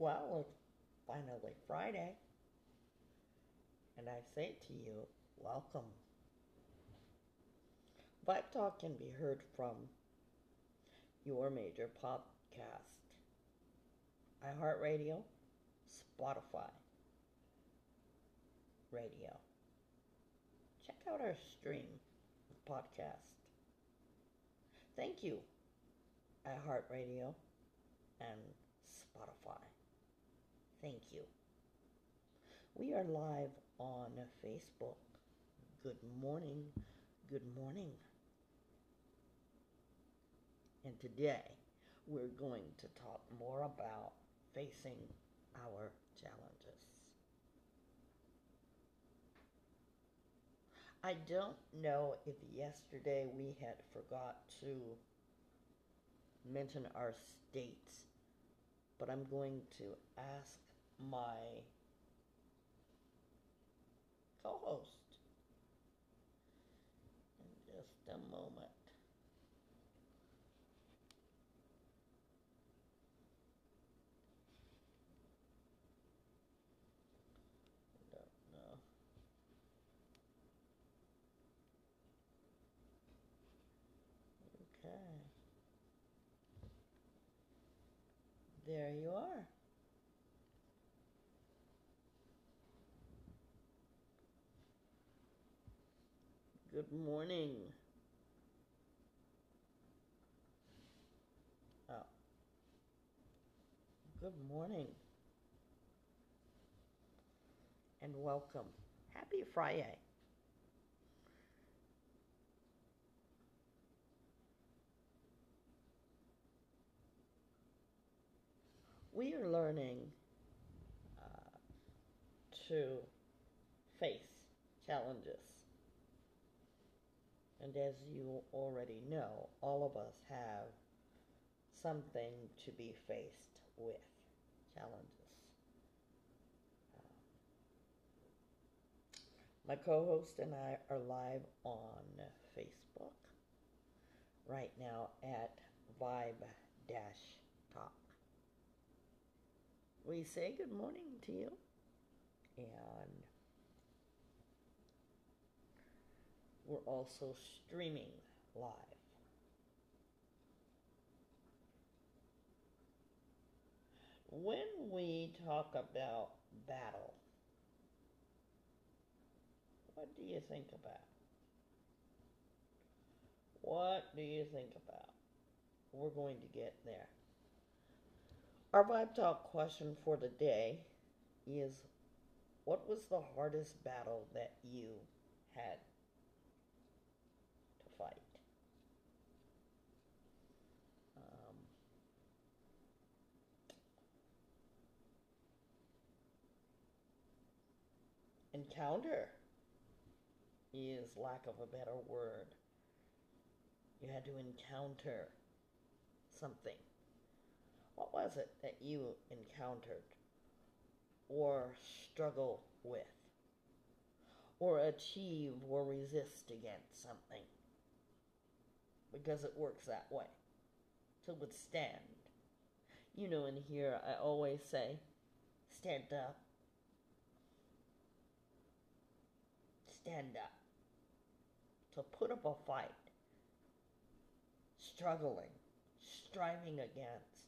Well, it's finally Friday. And I say to you, welcome. Vibe Talk can be heard from your major podcast iHeartRadio, Spotify, radio. Check out our stream podcast. Thank you, iHeartRadio and Spotify. Thank you. We are live on Facebook. Good morning. Good morning. And today we're going to talk more about facing our challenges. I don't know if yesterday we had forgot to mention our states, but I'm going to ask my co-host in just a moment. Okay. There you are. Good morning. Oh. Good morning. And welcome. Happy Friday. We are learning uh, to face challenges. And as you already know, all of us have something to be faced with challenges. Um, my co host and I are live on Facebook right now at Vibe Dash Talk. We say good morning to you and we're also streaming live. When we talk about battle, what do you think about? What do you think about? We're going to get there. Our Vibe Talk question for the day is What was the hardest battle that you had to fight? Um, encounter is lack of a better word. You had to encounter something. What was it that you encountered or struggle with or achieve or resist against something? Because it works that way to withstand. You know, in here, I always say, stand up. Stand up. To put up a fight. Struggling. Striving against.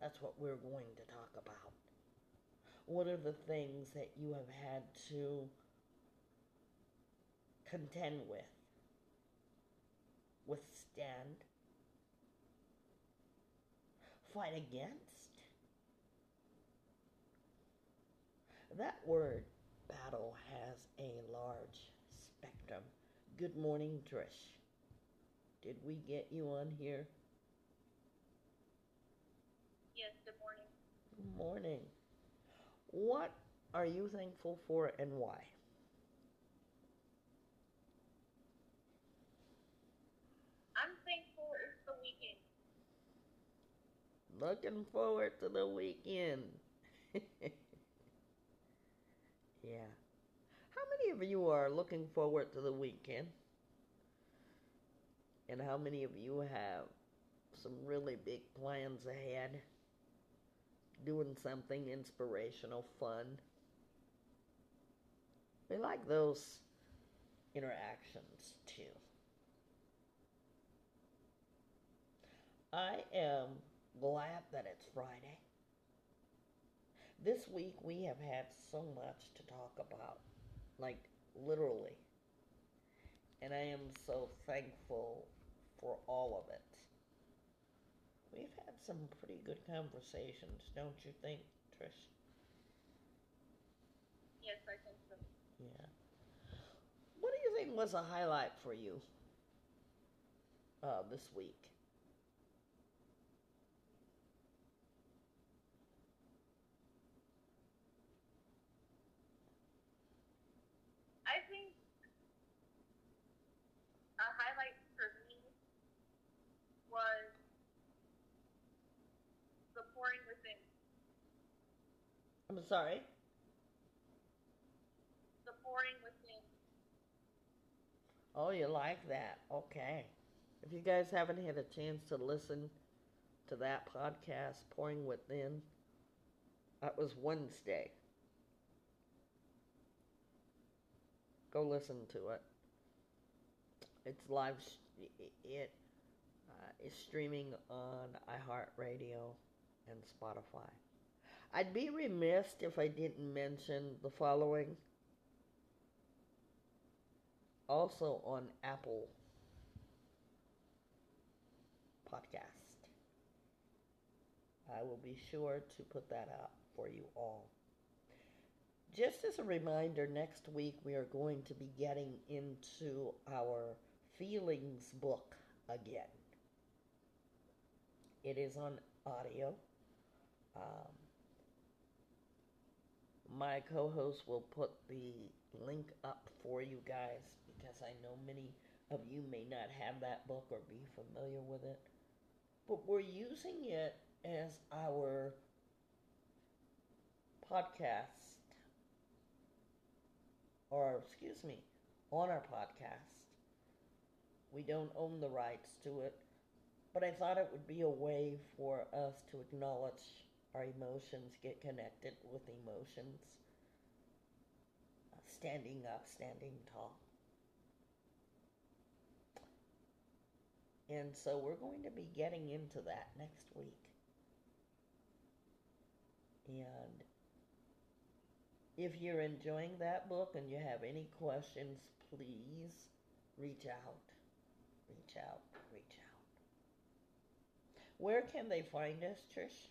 That's what we're going to talk about. What are the things that you have had to contend with, withstand, fight against? That word battle has a large spectrum. Good morning, Trish. Did we get you on here? Yes, good morning. Good morning. What are you thankful for and why? I'm thankful it's the weekend. Looking forward to the weekend. yeah. How many of you are looking forward to the weekend? And how many of you have some really big plans ahead, doing something inspirational, fun. We like those interactions too. I am glad that it's Friday. This week we have had so much to talk about, like literally. And I am so thankful for all of it. We've had some pretty good conversations, don't you think, Trish? Yes, I think so. Yeah. What do you think was a highlight for you uh, this week? I think a highlight for me was the pouring within. I'm sorry. The pouring within. Oh, you like that? Okay. If you guys haven't had a chance to listen to that podcast, Pouring Within, that was Wednesday. Go listen to it. It's live. It uh, is streaming on iHeartRadio and Spotify. I'd be remiss if I didn't mention the following. Also on Apple Podcast. I will be sure to put that up for you all. Just as a reminder, next week we are going to be getting into our feelings book again. It is on audio. Um, my co host will put the link up for you guys because I know many of you may not have that book or be familiar with it. But we're using it as our podcast or excuse me, on our podcast. We don't own the rights to it, but I thought it would be a way for us to acknowledge our emotions, get connected with emotions, standing up, standing tall. And so we're going to be getting into that next week. And if you're enjoying that book and you have any questions, please reach out. Reach out. Reach out. Where can they find us, Trish?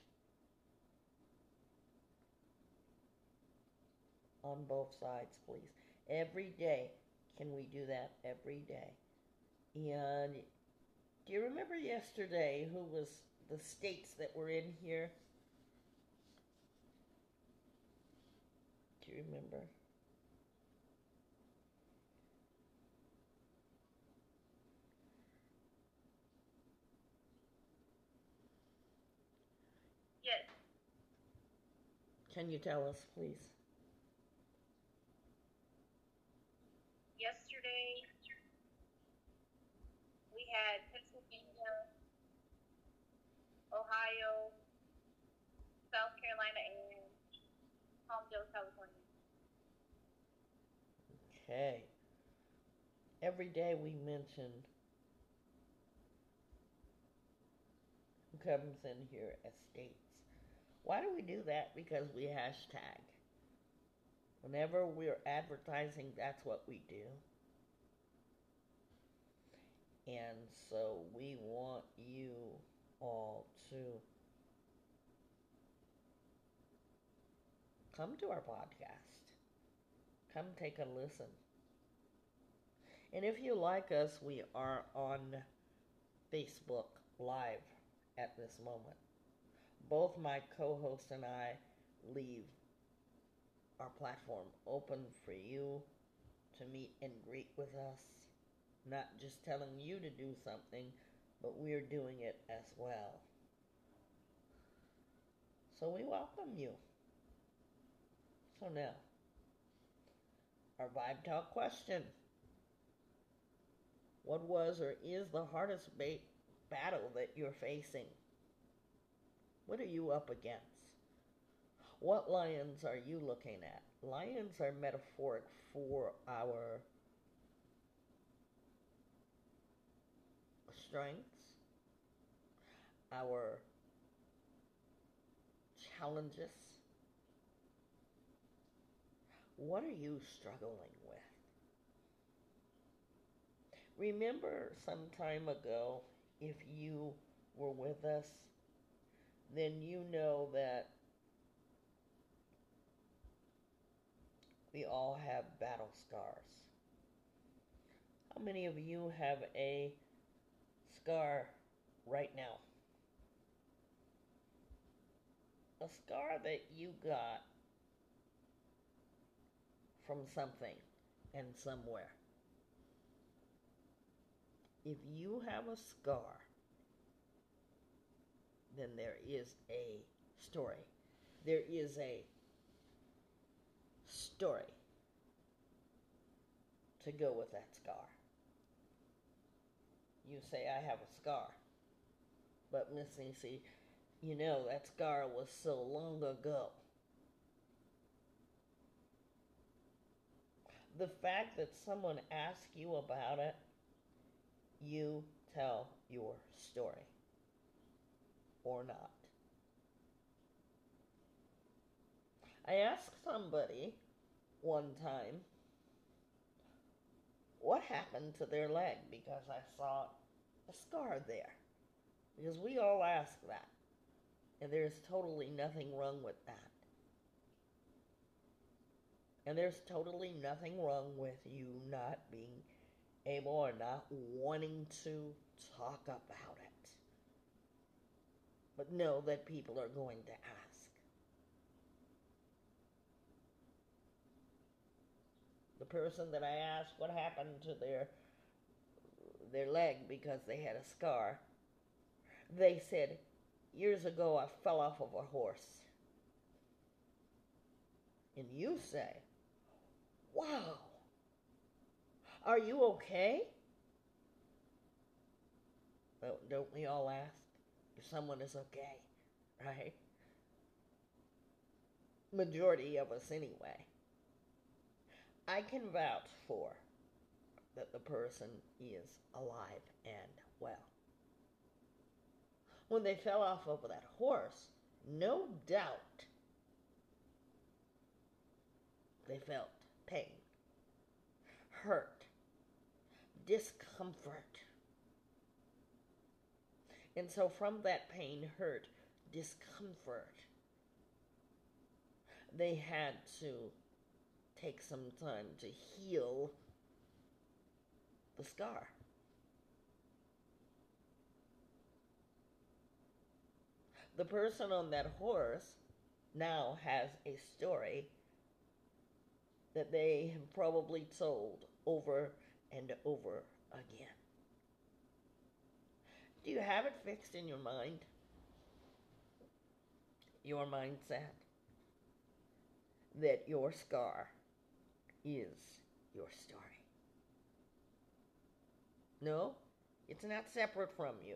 On both sides, please. Every day. Can we do that every day? And do you remember yesterday who was the states that were in here? Do you remember? Yes. Can you tell us, please? Yesterday, we had Pennsylvania, Ohio, South Carolina, and Palmdale, California. Okay. Every day we mention who comes in here as states. Why do we do that? Because we hashtag. Whenever we're advertising, that's what we do. And so we want you all to come to our podcast. Come take a listen. And if you like us, we are on Facebook Live at this moment. Both my co host and I leave our platform open for you to meet and greet with us. Not just telling you to do something, but we're doing it as well. So we welcome you. So now, our Vibe Talk question. What was or is the hardest bait battle that you're facing? What are you up against? What lions are you looking at? Lions are metaphoric for our strengths, our challenges. What are you struggling with? Remember some time ago, if you were with us, then you know that we all have battle scars. How many of you have a scar right now? A scar that you got from something and somewhere. If you have a scar, then there is a story. There is a story to go with that scar. You say, I have a scar. But, Miss Nisi, you know that scar was so long ago. The fact that someone asks you about it, you tell your story. Or not. I asked somebody one time what happened to their leg because I saw a scar there. Because we all ask that. And there's totally nothing wrong with that. And there's totally nothing wrong with you not being able or not wanting to talk about it. But know that people are going to ask. The person that I asked what happened to their their leg because they had a scar, they said, Years ago I fell off of a horse. And you say, Wow, are you okay? Well, don't we all ask if someone is okay, right? Majority of us, anyway. I can vouch for that the person is alive and well. When they fell off of that horse, no doubt they felt pain, hurt, discomfort. And so, from that pain, hurt, discomfort, they had to take some time to heal the scar. The person on that horse now has a story that they have probably told over and over again. Do you have it fixed in your mind? Your mindset? That your scar is your story. No, it's not separate from you.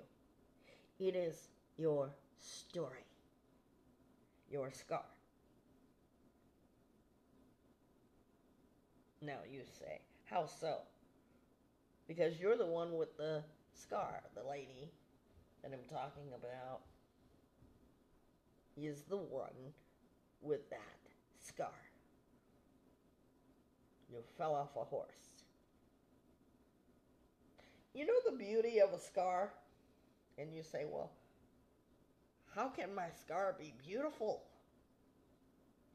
It is your story, your scar. Now you say, how so? Because you're the one with the scar, the lady that I'm talking about is the one with that scar. You fell off a horse. You know the beauty of a scar? And you say, well, how can my scar be beautiful?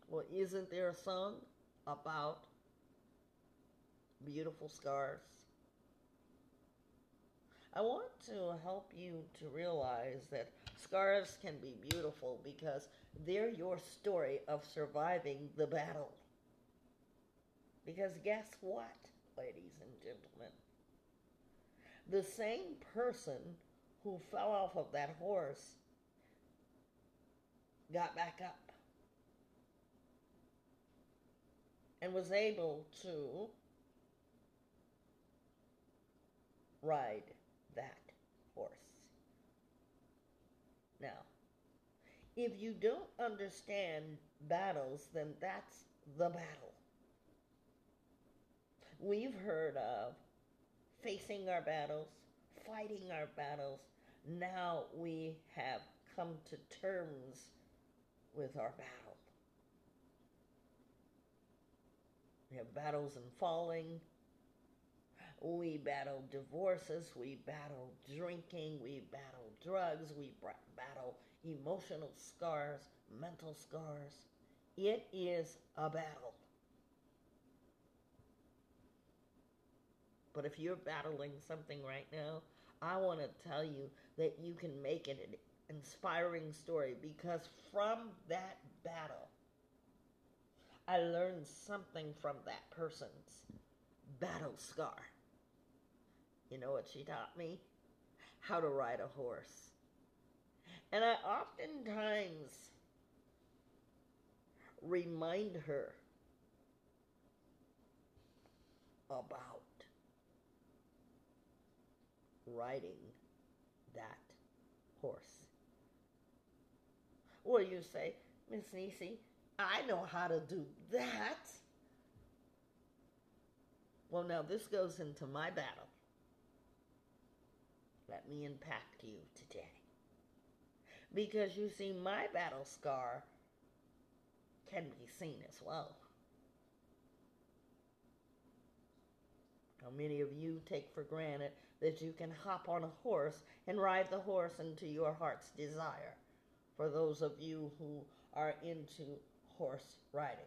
Well, isn't there a song about beautiful scars? I want to help you to realize that scars can be beautiful because they're your story of surviving the battle. Because guess what, ladies and gentlemen? The same person who fell off of that horse got back up and was able to ride that horse Now, if you don't understand battles, then that's the battle. We've heard of facing our battles, fighting our battles. Now we have come to terms with our battle. We have battles in falling. We battle divorces. We battle drinking. We battle drugs. We battle emotional scars, mental scars. It is a battle. But if you're battling something right now, I want to tell you that you can make it an inspiring story because from that battle, I learned something from that person's battle scar. You know what she taught me? How to ride a horse. And I oftentimes remind her about riding that horse. Well, you say, Miss Nisi, I know how to do that. Well, now this goes into my battle. Let me impact you today. Because you see, my battle scar can be seen as well. How many of you take for granted that you can hop on a horse and ride the horse into your heart's desire? For those of you who are into horse riding.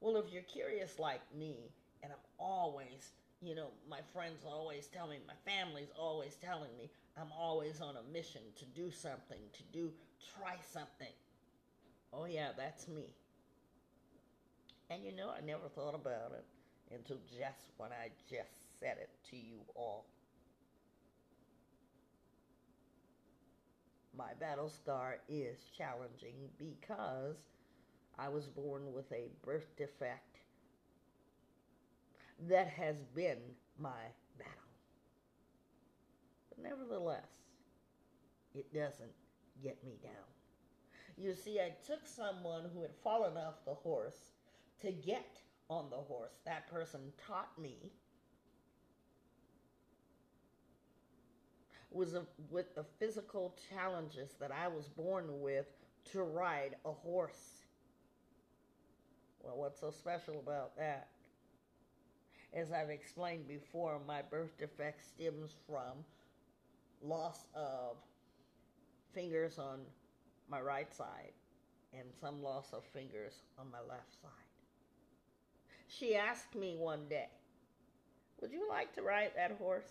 Well, if you're curious like me, and I'm always, you know, my friends always tell me, my family's always telling me, I'm always on a mission to do something, to do, try something. Oh, yeah, that's me. And you know, I never thought about it until just when I just said it to you all. My battle scar is challenging because I was born with a birth defect that has been my battle. But nevertheless, it doesn't get me down. You see, I took someone who had fallen off the horse to get on the horse. That person taught me was a, with the physical challenges that I was born with to ride a horse. Well, what's so special about that? As I've explained before, my birth defect stems from loss of fingers on my right side and some loss of fingers on my left side. She asked me one day, Would you like to ride that horse?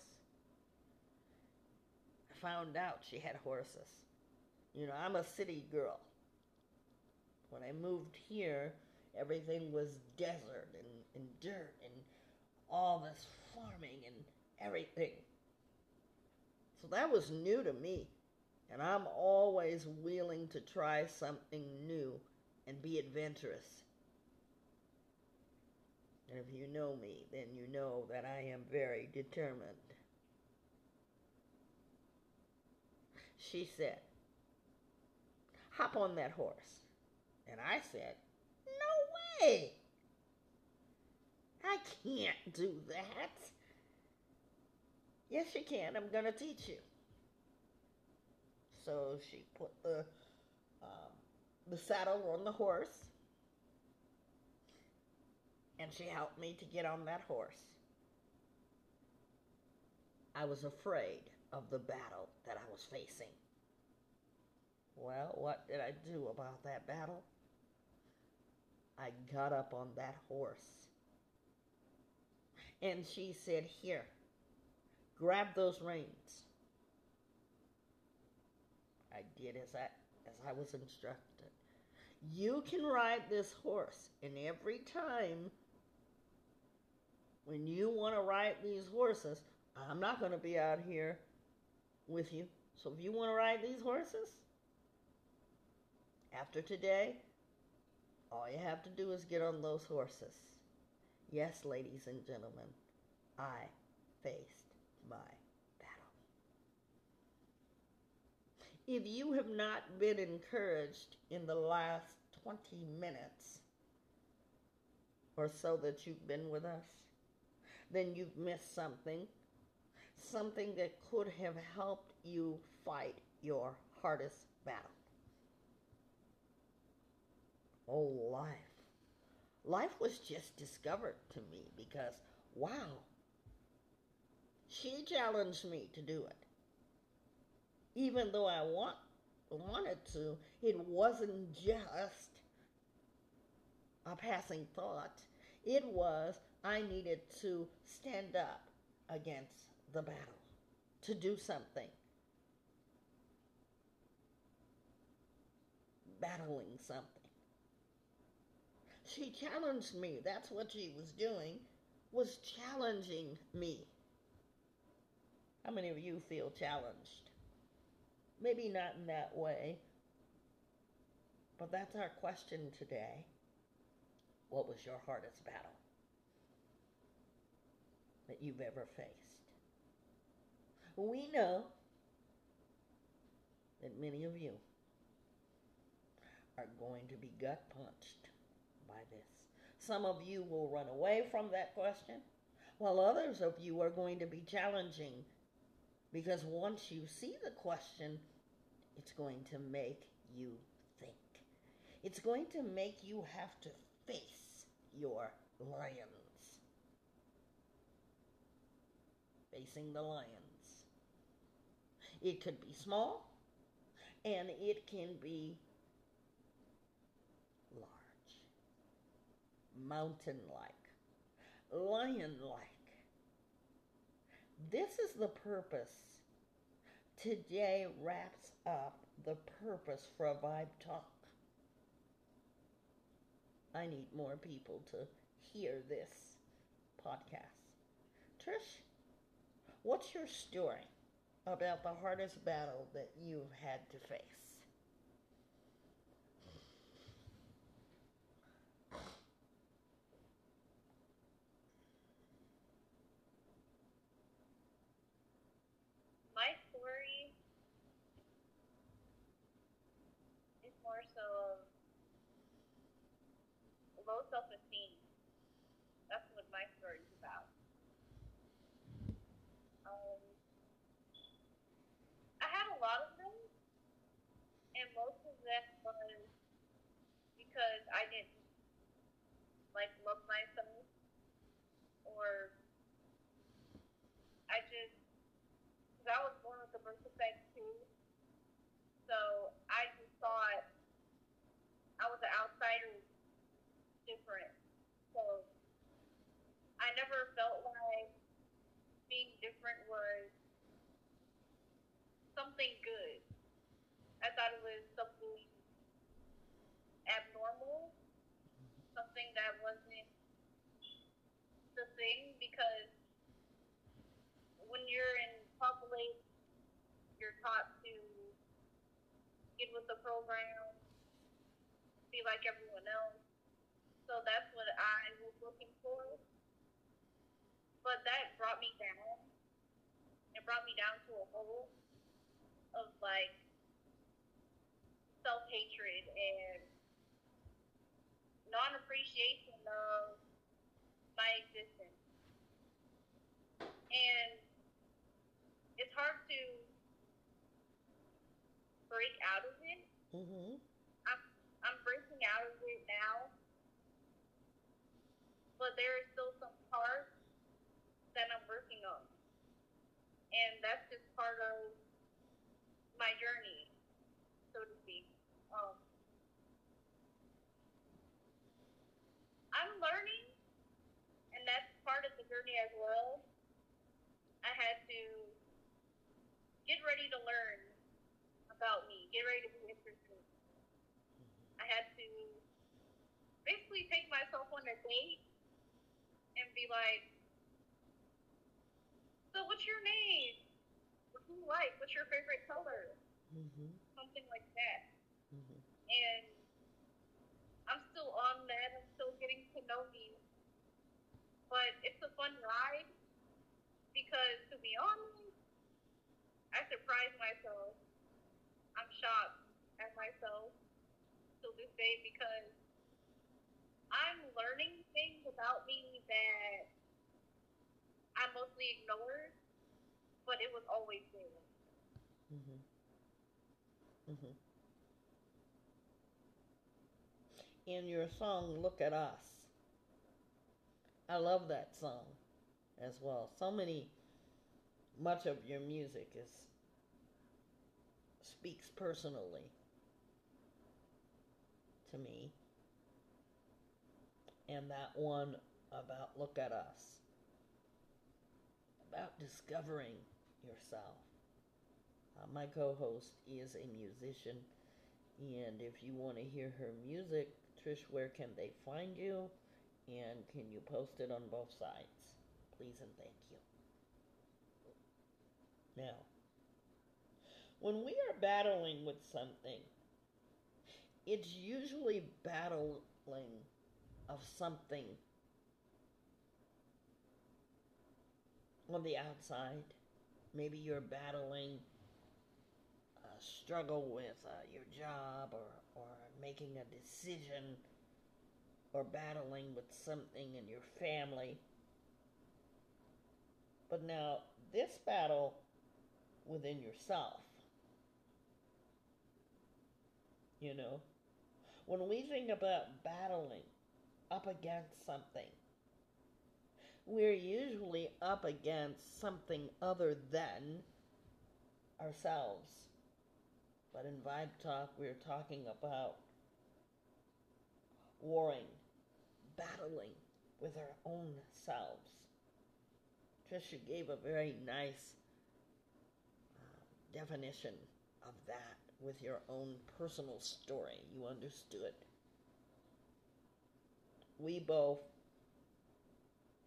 Found out she had horses. You know, I'm a city girl. When I moved here, everything was desert and, and dirt and all this farming and everything. So that was new to me. And I'm always willing to try something new and be adventurous. And if you know me, then you know that I am very determined. She said, Hop on that horse. And I said, No way! I can't do that. Yes, you can. I'm going to teach you. So she put the um, the saddle on the horse, and she helped me to get on that horse. I was afraid of the battle that I was facing. Well, what did I do about that battle? I got up on that horse. And she said, Here, grab those reins. I did as I, as I was instructed. You can ride this horse, and every time when you want to ride these horses, I'm not going to be out here with you. So if you want to ride these horses, after today, all you have to do is get on those horses. Yes, ladies and gentlemen, I faced my battle. If you have not been encouraged in the last 20 minutes or so that you've been with us, then you've missed something. Something that could have helped you fight your hardest battle. Oh, life. Life was just discovered to me because, wow, she challenged me to do it. Even though I want, wanted to, it wasn't just a passing thought. It was I needed to stand up against the battle, to do something. Battling something. She challenged me. That's what she was doing, was challenging me. How many of you feel challenged? Maybe not in that way, but that's our question today. What was your hardest battle that you've ever faced? We know that many of you are going to be gut punched. Some of you will run away from that question, while others of you are going to be challenging because once you see the question, it's going to make you think. It's going to make you have to face your lions. Facing the lions. It could be small and it can be large, mountain like, lion like. This is the purpose. Today wraps up the purpose for a vibe talk. I need more people to hear this podcast. Trish, what's your story about the hardest battle that you've had to face? My story is more so of low self esteem. That's what my story is about. Um, I had a lot of them, and most of them was because I didn't like love myself, or I just because I was born with the birth defect too. So I just thought I was an outsider, different. So I never felt like being different was something good. I thought it was something abnormal, something that wasn't the thing because when you're in public, you're taught to get with the program, be like everyone else. So that's what I was looking for. But that brought me down. It brought me down to a hole of like self hatred and non appreciation of my existence. And it's hard to break out of it. Mm-hmm. I'm I'm breaking out of it now, but there is still some parts that I'm working on, and that's just part of my journey, so to speak. Um, I'm learning, and that's part of the journey as well. I had to get ready to learn about me, get ready to be interested. I had to basically take myself on a date and be like, so what's your name? What do you like? What's your favorite color? Mm-hmm. Something like that. Mm-hmm. And I'm still on that. I'm still getting to know me. But it's a fun ride because, to be honest, I surprise myself. I'm shocked at myself to this day because I'm learning things about me that I mostly ignored, but it was always there. Mhm. Mhm. In your song "Look at Us," I love that song as well. So many, much of your music is speaks personally to me, and that one about "Look at Us," about discovering yourself. Uh, my co-host is a musician, and if you want to hear her music, Trish, where can they find you? And can you post it on both sides? Please and thank you. Now, when we are battling with something, it's usually battling of something on the outside. Maybe you're battling a struggle with uh, your job or, or making a decision or battling with something in your family. But now, this battle within yourself, you know, when we think about battling up against something, we're usually up against something other than ourselves. But in Vibe Talk, we're talking about warring, battling with our own selves. Trisha gave a very nice uh, definition of that with your own personal story. You understood. We both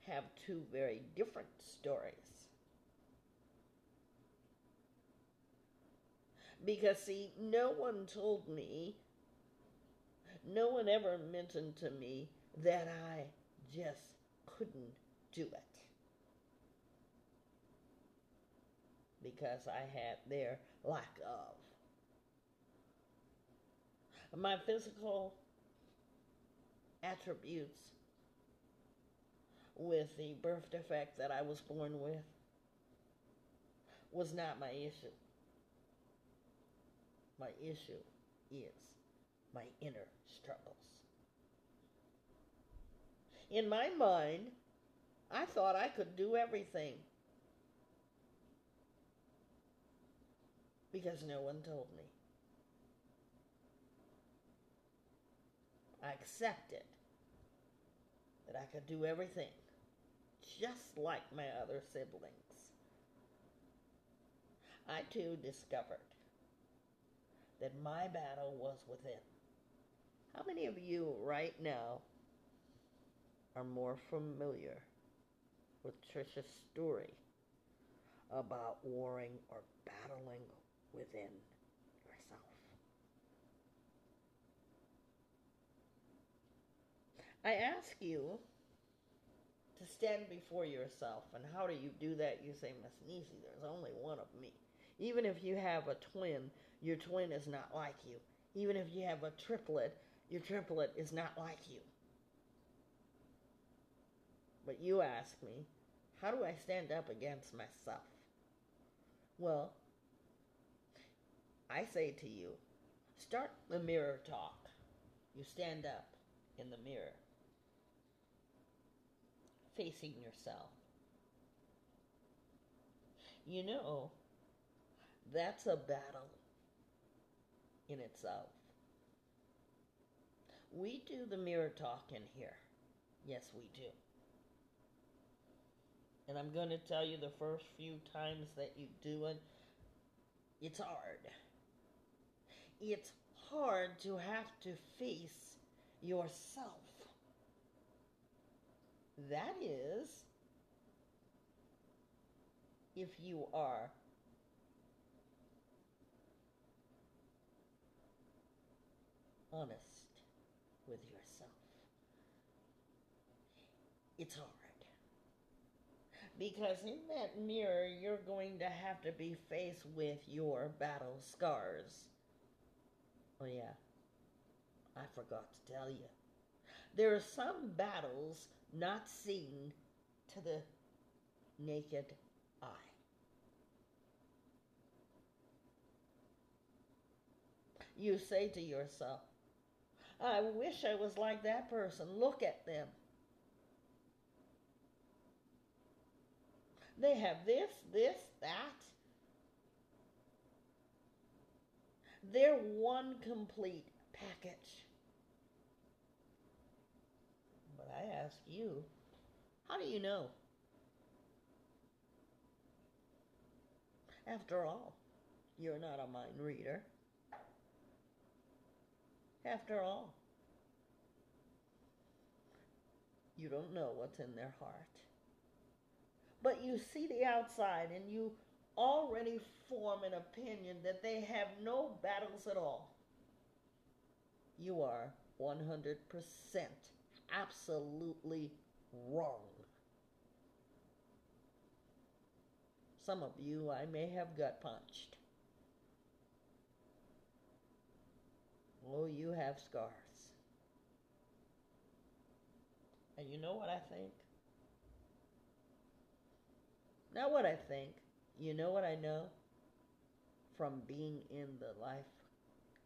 have two very different stories. Because, see, no one told me, no one ever mentioned to me that I just couldn't do it. Because I had their lack of. My physical attributes with the birth defect that I was born with was not my issue. My issue is my inner struggles. In my mind, I thought I could do everything because no one told me. I accepted that I could do everything just like my other siblings. I too discovered that my battle was within. How many of you right now are more familiar with Trisha's story about warring or battling within yourself? I ask you to stand before yourself. And how do you do that? You say, Miss Nisi, there's only one of me. Even if you have a twin, your twin is not like you. Even if you have a triplet, your triplet is not like you. But you ask me, how do I stand up against myself? Well, I say to you, start the mirror talk. You stand up in the mirror facing yourself. You know, that's a battle in itself. We do the mirror talk in here. Yes, we do. And I'm going to tell you the first few times that you do it, it's hard. It's hard to have to face yourself. That is, if you are honest with yourself. It's hard. Because in that mirror, you're going to have to be faced with your battle scars Oh, yeah. I forgot to tell you. There are some battles not seen to the naked eye. You say to yourself, I wish I was like that person. Look at them. They have this, this, that. They're one complete package. But I ask you, how do you know? After all, you're not a mind reader. After all, you don't know what's in their heart. But you see the outside and you already form an opinion that they have no battles at all. You are 100% absolutely wrong. Some of you I may have gut punched. Oh, you have scars. And you know what I think? Not what I think. You know what I know from being in the life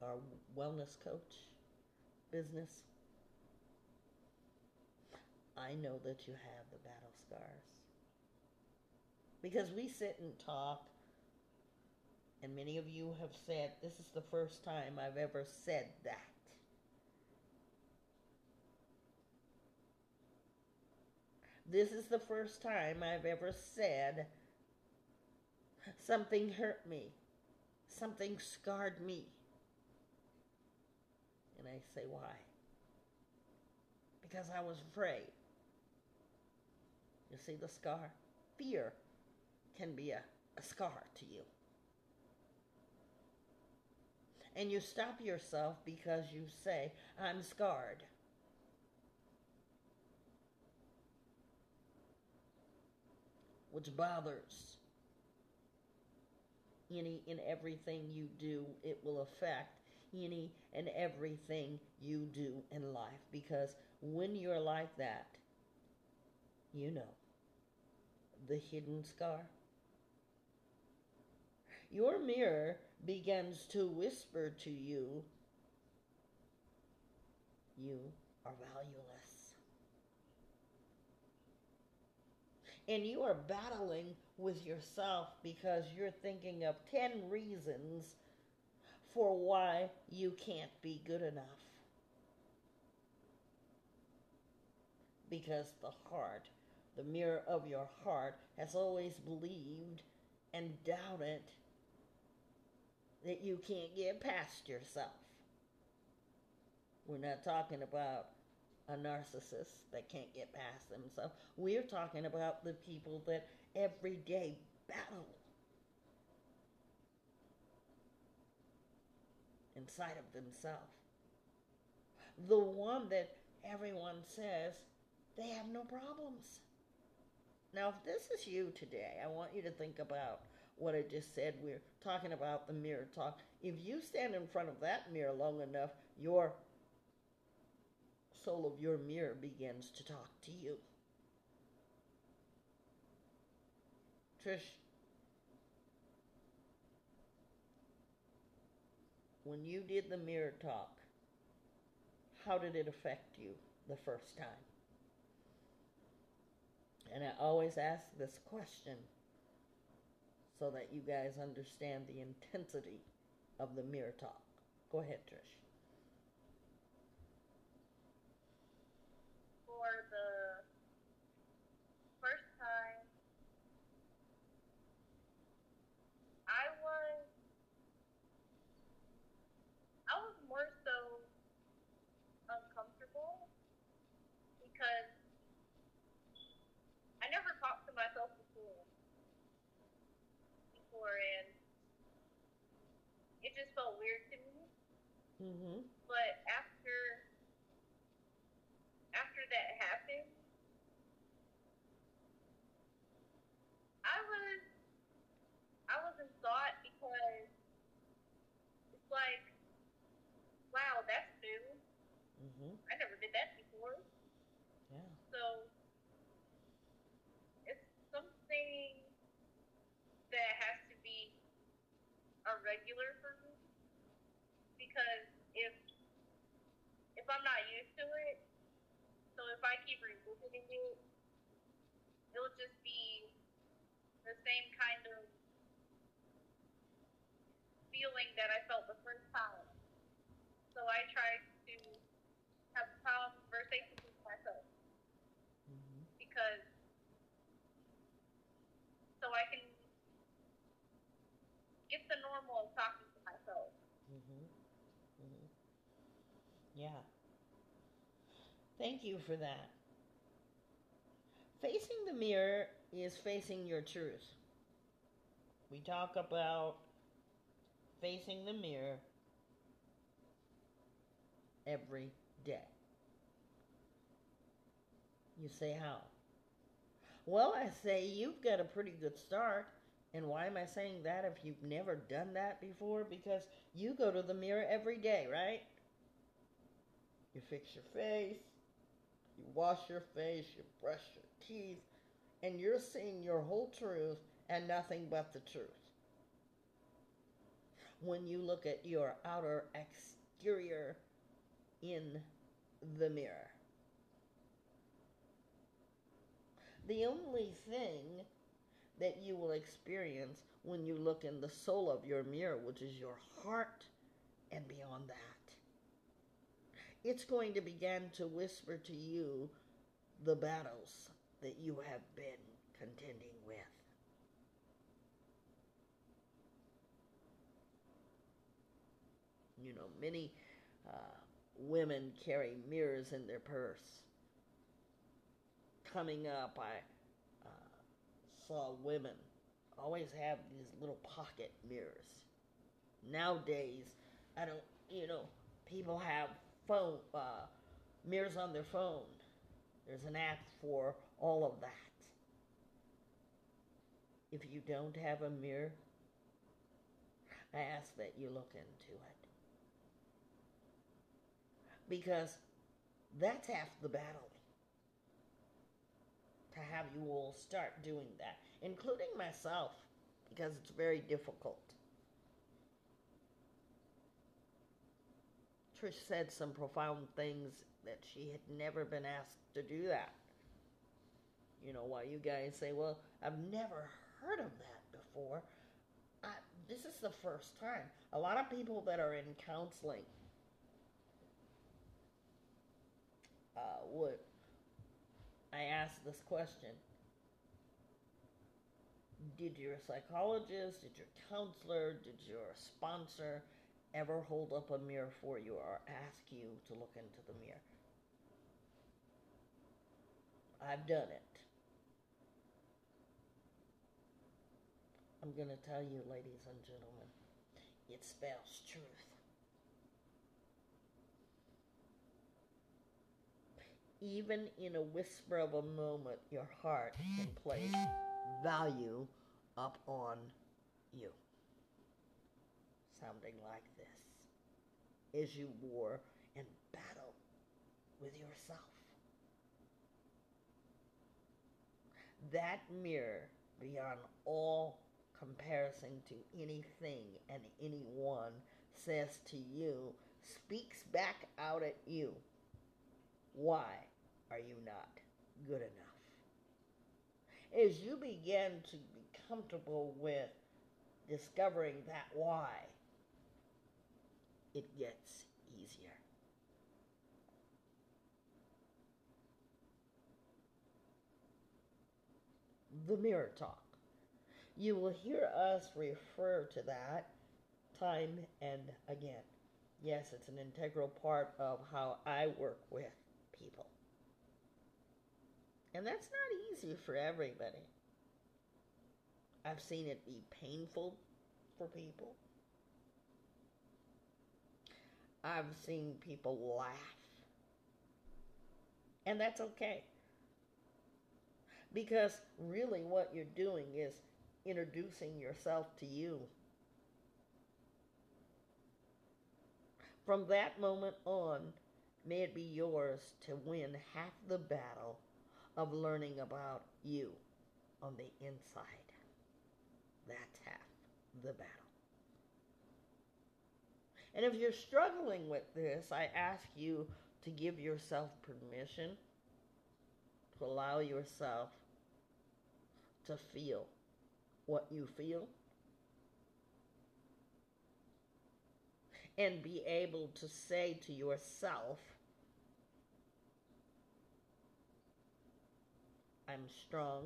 or wellness coach business? I know that you have the battle scars. Because we sit and talk, and many of you have said, This is the first time I've ever said that. This is the first time I've ever said something hurt me, something scarred me. And I say, Why? Because I was afraid. You see the scar? Fear can be a, a scar to you. And you stop yourself because you say, I'm scarred. Which bothers. Any and everything you do, it will affect any and everything you do in life. Because when you're like that, you know the hidden scar. Your mirror begins to whisper to you, You are valueless. And you are battling with yourself because you're thinking of 10 reasons for why you can't be good enough. Because the heart, the mirror of your heart, has always believed and doubted that you can't get past yourself. We're not talking about a narcissist that can't get past themselves. We're talking about the people that every day battle inside of themselves. The one that everyone says they have no problems. Now, if this is you today, I want you to think about what I just said. We're talking about the mirror talk. If you stand in front of that mirror long enough, your soul of your mirror begins to talk to you. Trish, when you did the mirror talk, how did it affect you the first time? I always ask this question so that you guys understand the intensity of the mirror talk. Go ahead, Trish. For the first time, I was I was more so uncomfortable because I never talked to myself before. Before and it just felt weird to me. Mm-hmm. But after after that happened, I was I was in thought because it's like wow, that's new. Mhm. I never did that before. Yeah. So it's something that has to be a regular for me because if if I'm not used to it, so if I keep revisiting it, it'll just be the same kind of feeling that I felt the first time. So I try to have conversations with myself Mhm. because so I can get the normal of talking to myself. Mhm. Mhm. Yeah. Thank you for that. Facing the mirror is facing your truth. We talk about facing the mirror every day. You say how? Well, I say you've got a pretty good start. And why am I saying that if you've never done that before? Because you go to the mirror every day, right? You fix your face, you wash your face, you brush your teeth, and you're seeing your whole truth and nothing but the truth. When you look at your outer exterior in the mirror, the only thing that you will experience when you look in the soul of your mirror, which is your heart, and beyond that, it's going to begin to whisper to you the battles that you have been contending with. You know, many uh, women carry mirrors in their purse. Coming up, I uh, saw women always have these little pocket mirrors. Nowadays, I don't, you know, people have phone uh, mirrors on their phone. There's an app for all of that. If you don't have a mirror, I ask that you look into it. Because that's half the battle. To have you all start doing that, including myself, because it's very difficult. Trish said some profound things that she had never been asked to do that. You know, why you guys say, well, I've never heard of that before. I, this is the first time. A lot of people that are in counseling uh, would. I asked this question Did your psychologist, did your counselor, did your sponsor ever hold up a mirror for you or ask you to look into the mirror? I've done it. I'm going to tell you, ladies and gentlemen, it spells truth. Even in a whisper of a moment, your heart can place value up on you. Sounding like as you war and battle with yourself. That mirror, beyond all comparison to anything and anyone, says to you, speaks back out at you. Why are you not good enough? As you begin to be comfortable with discovering that why, it gets easier. The mirror talk. You will hear us refer to that time and again. Yes, it's an integral part of how I work with people. And that's not easy for everybody. I've seen it be painful for people. I've seen people laugh. And that's okay. Because really, what you're doing is introducing yourself to you. From that moment on, May it be yours to win half the battle of learning about you on the inside. That's half the battle. And if you're struggling with this, I ask you to give yourself permission to allow yourself to feel what you feel and be able to say to yourself, I'm strong,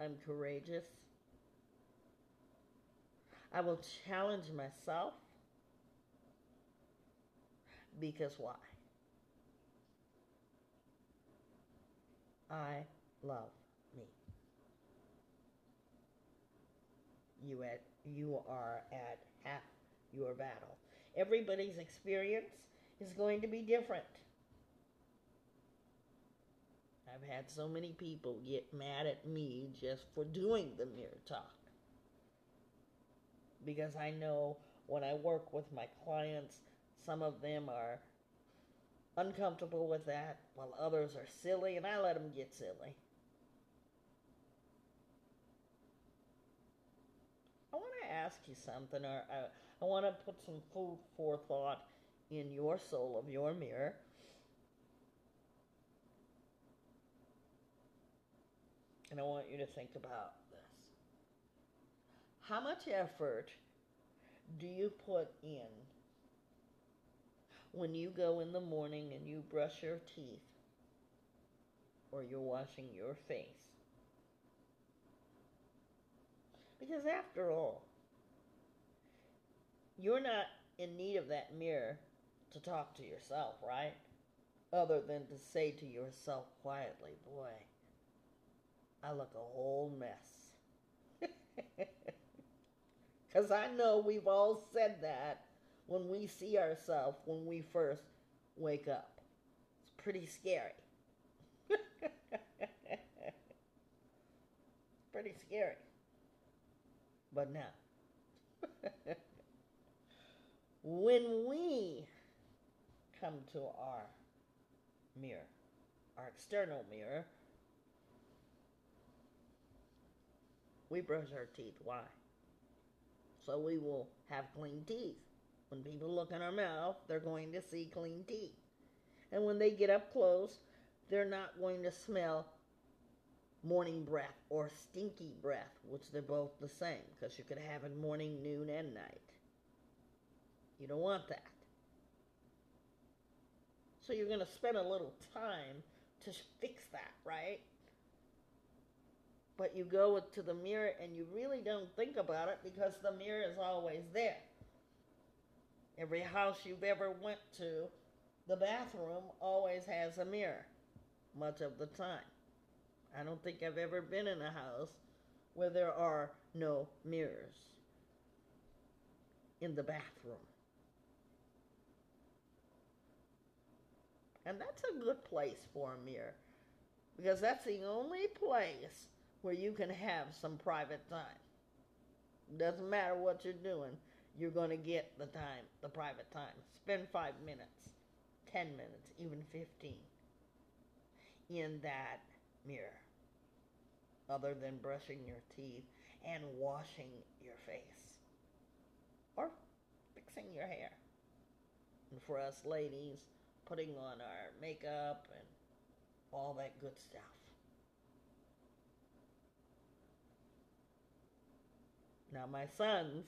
I'm courageous, I will challenge myself because why? I love me. You at you are at half your battle. Everybody's experience is going to be different. I've had so many people get mad at me just for doing the mirror talk. Because I know when I work with my clients, some of them are uncomfortable with that, while others are silly, and I let them get silly. I want to ask you something, or I, I want to put some food for thought in your soul of your mirror. And I want you to think about. How much effort do you put in when you go in the morning and you brush your teeth or you're washing your face. Because after all, you're not in need of that mirror to talk to yourself, right? Other than to say to yourself quietly, boy, I look a whole mess. Because I know we've all said that when we see ourselves when we first wake up. It's pretty scary. pretty scary. But now, when we come to our mirror, our external mirror, we brush our teeth. Why? So we will have clean teeth. When people look in our mouth, they're going to see clean teeth. And when they get up close, they're not going to smell morning breath or stinky breath, which they're both the same because you could have it morning, noon, and night. You don't want that. So you're going to spend a little time to fix that, right? But you go to the mirror and you really don't think about it because the mirror is always there. Every house you've ever went to, the bathroom always has a mirror, much of the time. I don't think I've ever been in a house where there are no mirrors in the bathroom. And that's a good place for a mirror because that's the only place where you can have some private time. Doesn't matter what you're doing, you're going to get the time, the private time. Spend five minutes, 10 minutes, even 15 in that mirror, other than brushing your teeth and washing your face or fixing your hair. And for us ladies, putting on our makeup and all that good stuff. Now, my sons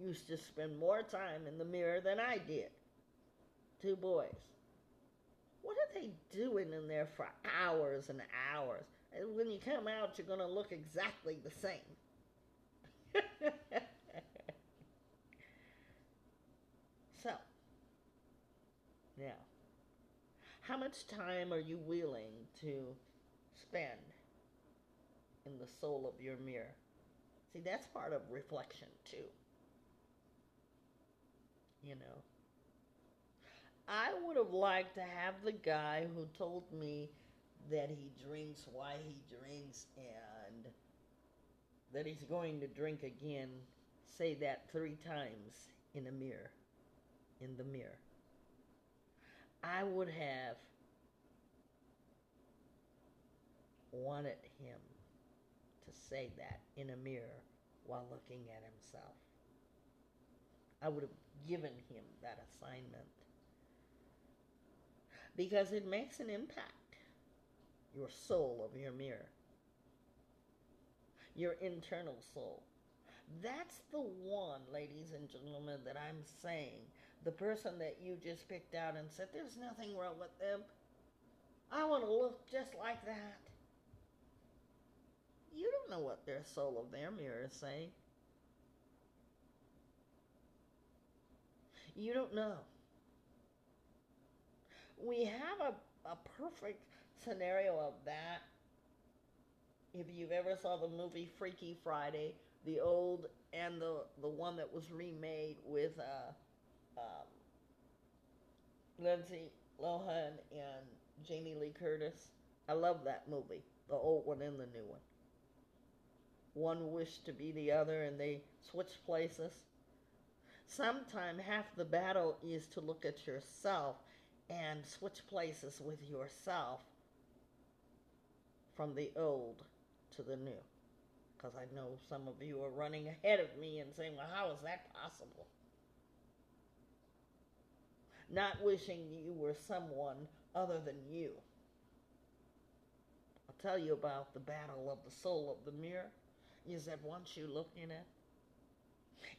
used to spend more time in the mirror than I did. Two boys. What are they doing in there for hours and hours? And when you come out, you're going to look exactly the same. so, now, how much time are you willing to spend in the soul of your mirror? See, that's part of reflection, too you know. I would have liked to have the guy who told me that he drinks, why he drinks, and that he's going to drink again say that three times in a mirror. in the mirror. I would have wanted him say that in a mirror while looking at himself. I would have given him that assignment because it makes an impact. Your soul of your mirror, your internal soul. That's the one, ladies and gentlemen, that I'm saying. The person that you just picked out and said, There's nothing wrong with them. I want to look just like that. You don't know what their soul of their mirror is saying. You don't know. We have a, a perfect scenario of that. If you've ever saw the movie Freaky Friday, the old and the the one that was remade with uh, um, Lindsay Lohan and Jamie Lee Curtis, I love that movie, the old one and the new one. One wished to be the other, and they switched places. Sometime half the battle is to look at yourself and switch places with yourself from the old to the new. Because I know some of you are running ahead of me and saying, well, how is that possible? Not wishing you were someone other than you. I'll tell you about the battle of the soul of the mirror. Is that once you look in it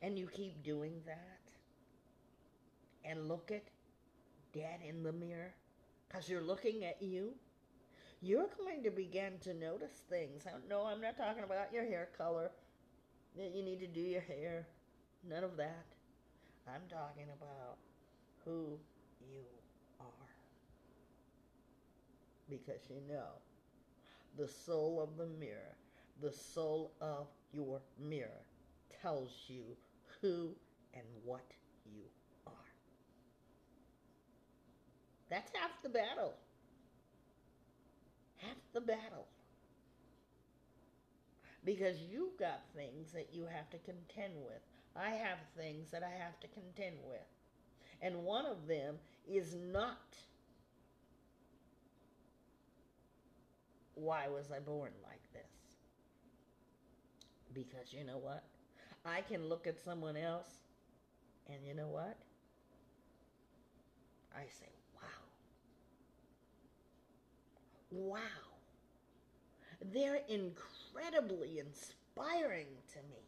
and you keep doing that and look it dead in the mirror because you're looking at you, you're going to begin to notice things. No, I'm not talking about your hair color, that you need to do your hair. None of that. I'm talking about who you are. Because you know, the soul of the mirror, the soul of your mirror tells you who and what you are. That's half the battle. Half the battle. Because you've got things that you have to contend with. I have things that I have to contend with. And one of them is not why was I born like? Because you know what? I can look at someone else and you know what? I say, wow. Wow. They're incredibly inspiring to me.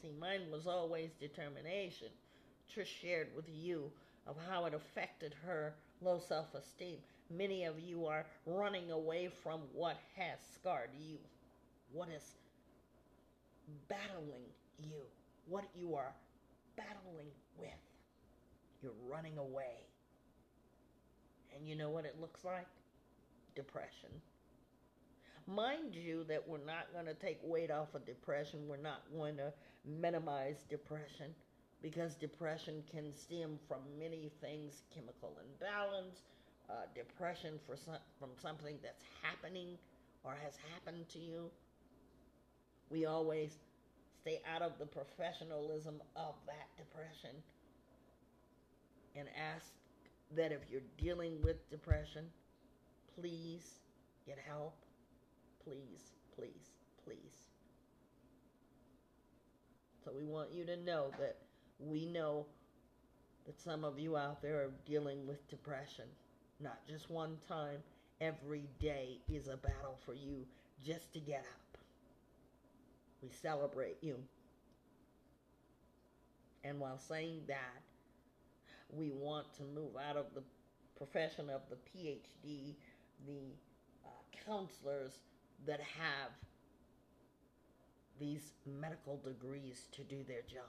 See, mine was always determination. Trish shared with you of how it affected her low self esteem. Many of you are running away from what has scarred you, what is battling you, what you are battling with. You're running away. And you know what it looks like? Depression. Mind you, that we're not going to take weight off of depression. We're not going to minimize depression because depression can stem from many things chemical imbalance, uh, depression for some, from something that's happening or has happened to you. We always stay out of the professionalism of that depression and ask that if you're dealing with depression, please get help. Please, please, please. So we want you to know that we know that some of you out there are dealing with depression. Not just one time, every day is a battle for you just to get up. We celebrate you. And while saying that, we want to move out of the profession of the PhD, the uh, counselors that have these medical degrees to do their job.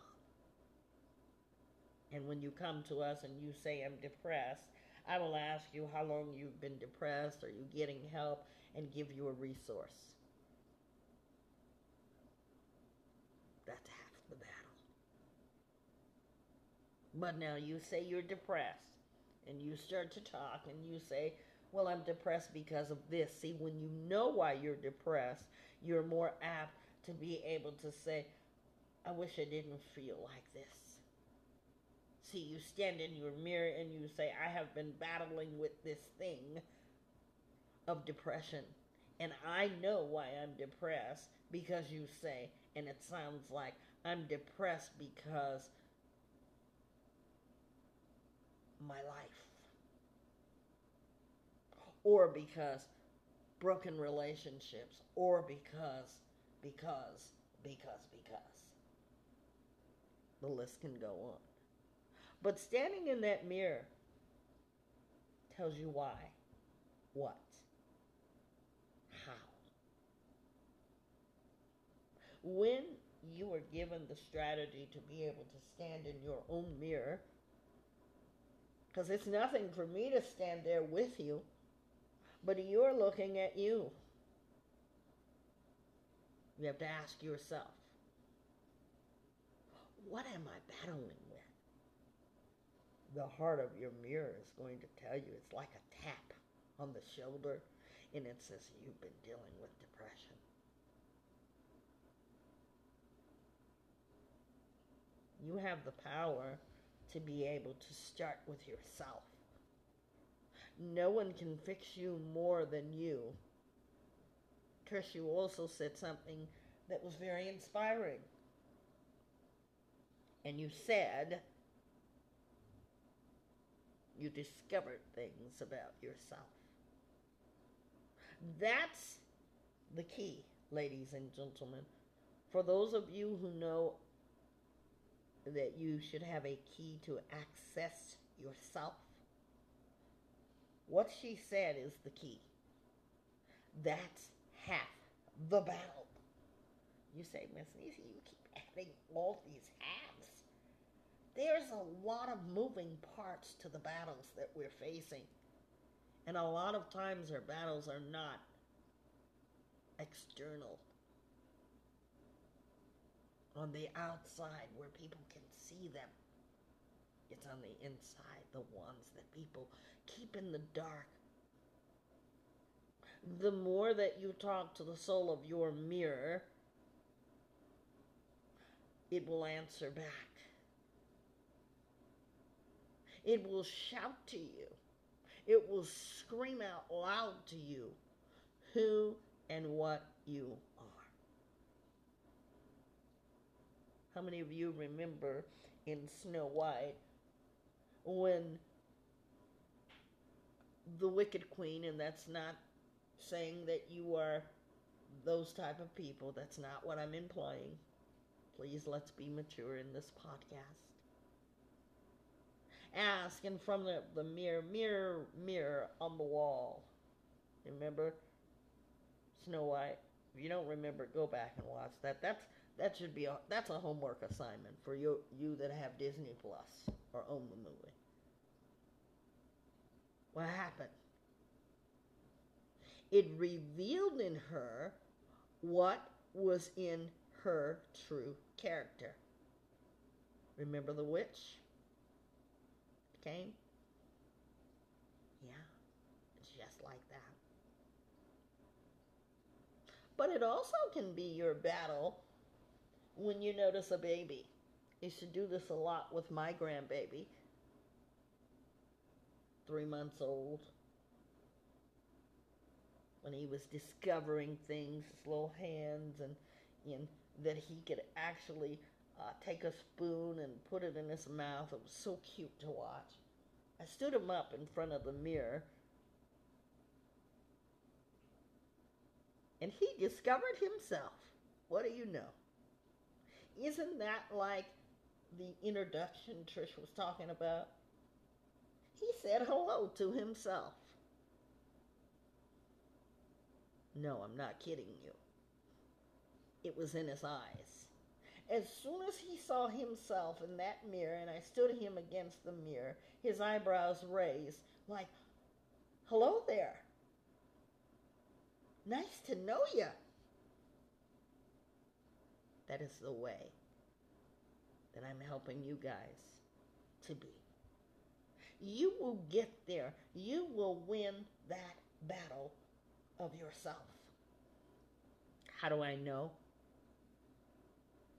And when you come to us and you say, I'm depressed, I will ask you how long you've been depressed, are you getting help, and give you a resource. That's half the battle. But now you say you're depressed, and you start to talk, and you say, Well, I'm depressed because of this. See, when you know why you're depressed, you're more apt to be able to say, I wish I didn't feel like this. See, you stand in your mirror and you say, I have been battling with this thing of depression. And I know why I'm depressed because you say, and it sounds like I'm depressed because my life. Or because broken relationships. Or because, because, because, because. The list can go on. But standing in that mirror tells you why, what, how. When you are given the strategy to be able to stand in your own mirror, because it's nothing for me to stand there with you, but you're looking at you. You have to ask yourself, what am I battling? The heart of your mirror is going to tell you it's like a tap on the shoulder, and it says you've been dealing with depression. You have the power to be able to start with yourself. No one can fix you more than you. Trish, you also said something that was very inspiring. And you said you discovered things about yourself. That's the key, ladies and gentlemen. For those of you who know that you should have a key to access yourself, what she said is the key. That's half the battle. You say, Miss Nisi, you keep adding all these halves. There's a lot of moving parts to the battles that we're facing. And a lot of times our battles are not external. On the outside where people can see them. It's on the inside, the ones that people keep in the dark. The more that you talk to the soul of your mirror, it will answer back. It will shout to you. It will scream out loud to you who and what you are. How many of you remember in Snow White when the Wicked Queen, and that's not saying that you are those type of people, that's not what I'm implying. Please let's be mature in this podcast. Ask, and from the, the mirror, mirror, mirror on the wall. Remember Snow White? If you don't remember, go back and watch that. That's that should be a that's a homework assignment for you you that have Disney Plus or own the movie. What happened? It revealed in her what was in her true character. Remember the witch? Came? Yeah, just like that. But it also can be your battle when you notice a baby. Used to do this a lot with my grandbaby, three months old, when he was discovering things, his little hands, and, and that he could actually uh, take a spoon and put it in his mouth. It was so cute to watch. I stood him up in front of the mirror. And he discovered himself. What do you know? Isn't that like the introduction Trish was talking about? He said hello to himself. No, I'm not kidding you. It was in his eyes. As soon as he saw himself in that mirror and I stood him against the mirror, his eyebrows raised, like, Hello there. Nice to know you. That is the way that I'm helping you guys to be. You will get there. You will win that battle of yourself. How do I know?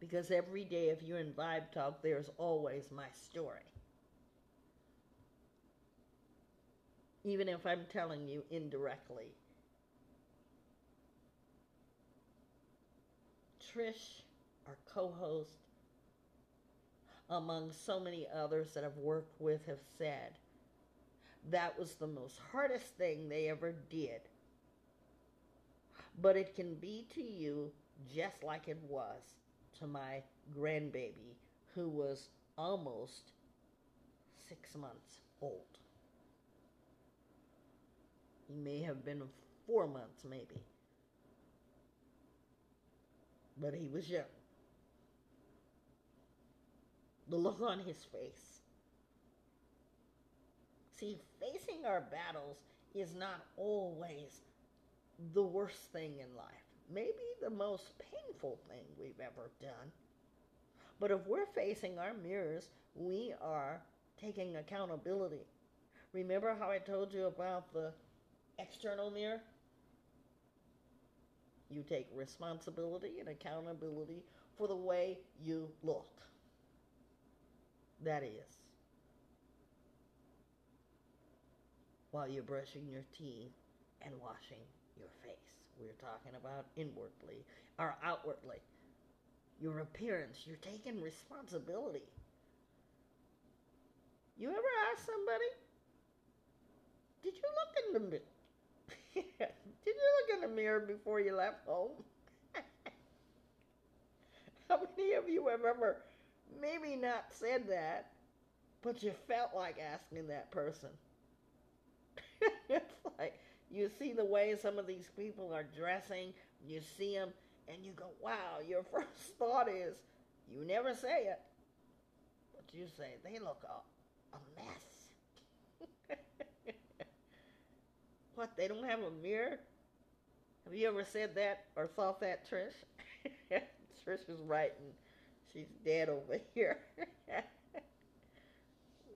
Because every day, if you're in Vibe Talk, there's always my story. Even if I'm telling you indirectly. Trish, our co host, among so many others that I've worked with, have said that was the most hardest thing they ever did. But it can be to you just like it was to my grandbaby, who was almost six months old. He may have been four months, maybe. But he was young. The look on his face. See, facing our battles is not always the worst thing in life. Maybe the most painful thing we've ever done. But if we're facing our mirrors, we are taking accountability. Remember how I told you about the external mirror? You take responsibility and accountability for the way you look. That is. While you're brushing your teeth and washing your face. We're talking about inwardly or outwardly. Your appearance, you're taking responsibility. You ever ask somebody, did you look in the mirror? did you look in the mirror before you left home? How many of you have ever maybe not said that, but you felt like asking that person? it's like you see the way some of these people are dressing, you see them, and you go, wow, your first thought is, you never say it, but you say, they look a, a mess. what, they don't have a mirror? Have you ever said that or thought that, Trish? Trish is writing. She's dead over here.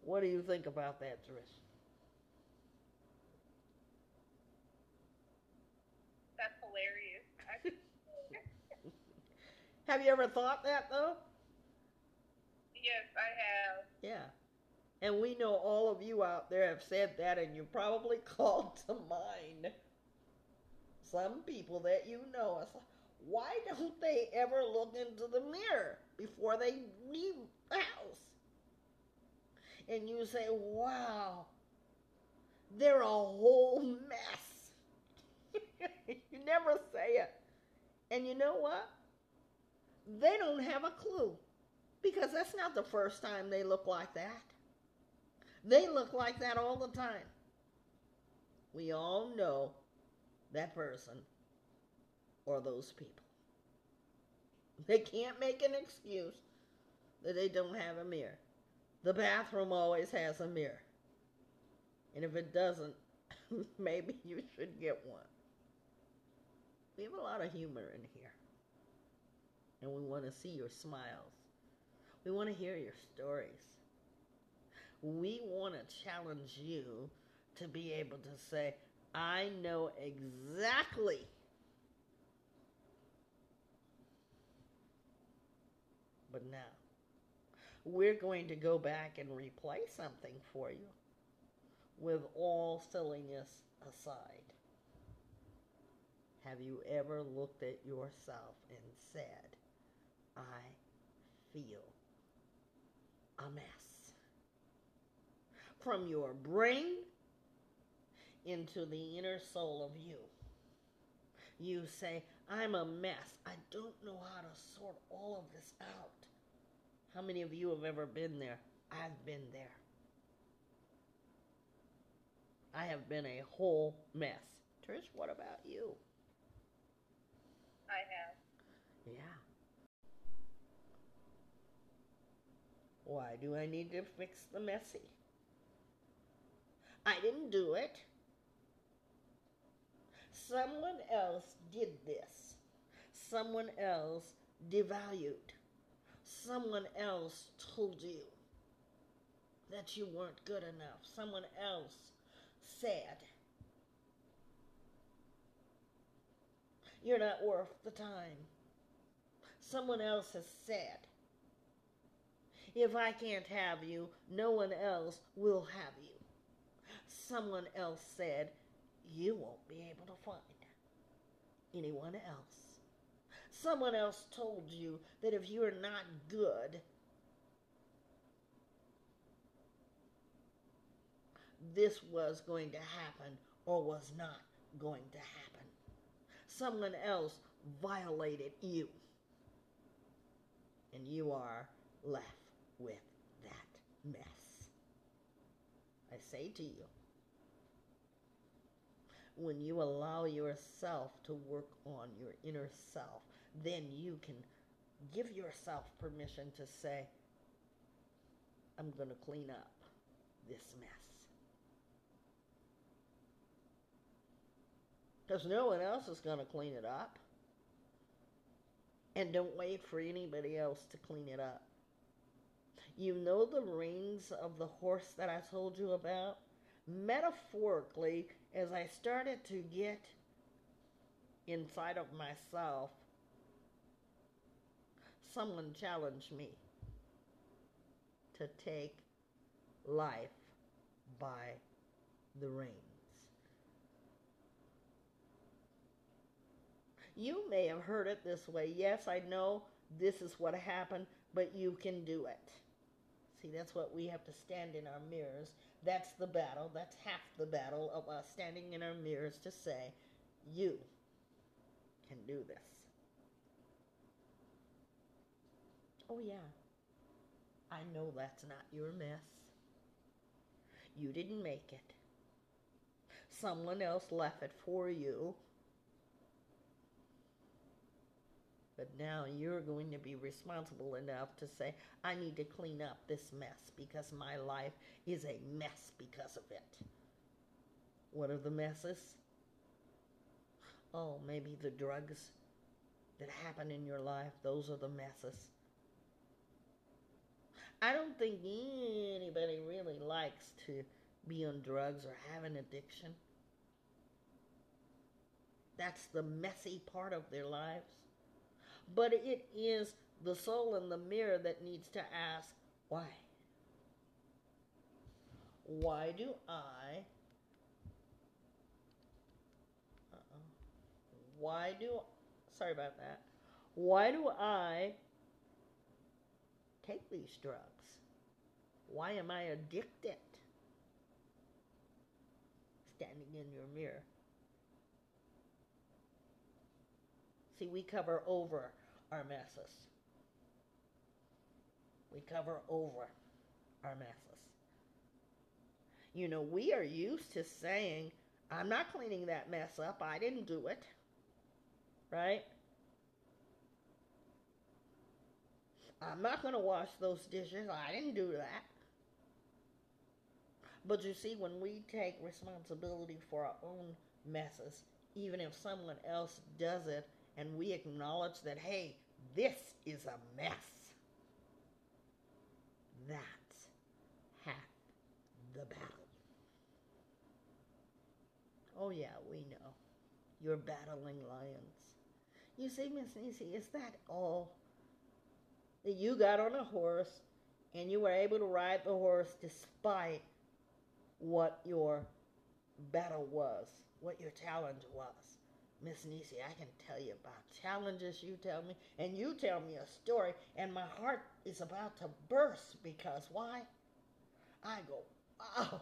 what do you think about that, Trish? That's hilarious. Have you ever thought that though? yes, I have. Yeah. And we know all of you out there have said that, and you probably called to mind some people that you know. It's like, why don't they ever look into the mirror before they leave the house? And you say, wow, they're a whole mess. you never say it. And you know what? They don't have a clue because that's not the first time they look like that. They look like that all the time. We all know that person or those people. They can't make an excuse that they don't have a mirror. The bathroom always has a mirror. And if it doesn't, maybe you should get one. We have a lot of humor in here. And we want to see your smiles. We want to hear your stories. We want to challenge you to be able to say, I know exactly but now we're going to go back and replay something for you with all silliness aside. Have you ever looked at yourself and said, I feel a mess? From your brain into the inner soul of you. You say, I'm a mess. I don't know how to sort all of this out. How many of you have ever been there? I've been there. I have been a whole mess. Trish, what about you? I have. Yeah. Why do I need to fix the messy? I didn't do it. Someone else did this. Someone else devalued. Someone else told you that you weren't good enough. Someone else said you're not worth the time. someone else has said. If I can't have you, no one else will have you. Someone else said, you won't be able to find anyone else. Someone else told you that if you're not good, this was going to happen or was not going to happen. Someone else violated you. And you are left with that mess. I say to you, when you allow yourself to work on your inner self, then you can give yourself permission to say, I'm going to clean up this mess. Because no one else is going to clean it up. And don't wait for anybody else to clean it up. You know the rings of the horse that I told you about? Metaphorically, as I started to get inside of myself, someone challenged me to take life by the reins. You may have heard it this way. Yes, I know this is what happened, but you can do it. See, that's what we have to stand in our mirrors. That's the battle. That's half the battle of us standing in our mirrors to say, You can do this. Oh, yeah. I know that's not your mess. You didn't make it. Someone else left it for you. But now you're going to be responsible enough to say, I need to clean up this mess because my life is a mess because of it. What are the messes? Oh, maybe the drugs that happen in your life, those are the messes. I don't think anybody really likes to be on drugs or have an addiction. That's the messy part of their lives. But it is the soul in the mirror that needs to ask, why? Why do I? Uh-oh. Why do? Sorry about that. Why do I take these drugs? Why am I addicted? Standing in your mirror. See, we cover over our messes. We cover over our messes. You know, we are used to saying, I'm not cleaning that mess up. I didn't do it. Right? I'm not going to wash those dishes. I didn't do that. But you see, when we take responsibility for our own messes, even if someone else does it, and we acknowledge that, hey, this is a mess, that's half the battle. Oh, yeah, we know. You're battling lions. You see, Miss Nisi, is that all? That you got on a horse and you were able to ride the horse despite what your battle was, what your challenge was. Miss Nisi, I can tell you about challenges you tell me, and you tell me a story, and my heart is about to burst because why? I go, wow,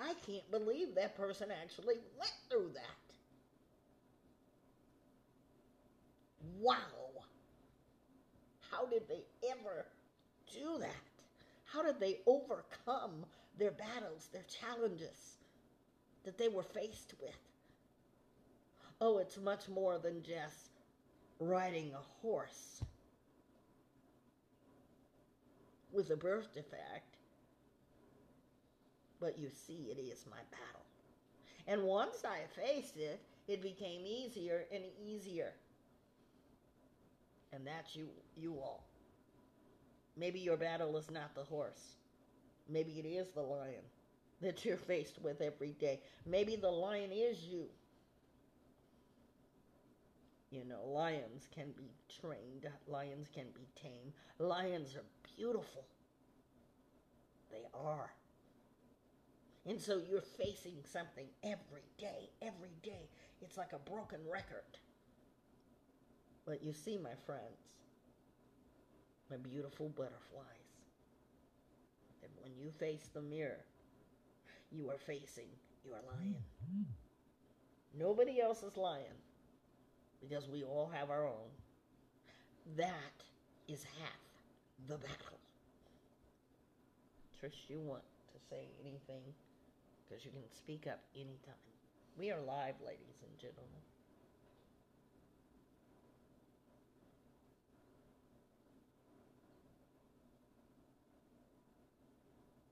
I can't believe that person actually went through that. Wow. How did they ever do that? How did they overcome their battles, their challenges that they were faced with? Oh, it's much more than just riding a horse with a birth defect. But you see, it is my battle. And once I faced it, it became easier and easier. And that's you, you all. Maybe your battle is not the horse. Maybe it is the lion that you're faced with every day. Maybe the lion is you. You know, lions can be trained, lions can be tamed. Lions are beautiful. They are. And so you're facing something every day, every day. It's like a broken record. But you see, my friends, my beautiful butterflies, that when you face the mirror, you are facing your lion. Mm-hmm. Nobody else is lion because we all have our own. That is half the battle. Trish, you want to say anything? Because you can speak up anytime. We are live, ladies and gentlemen.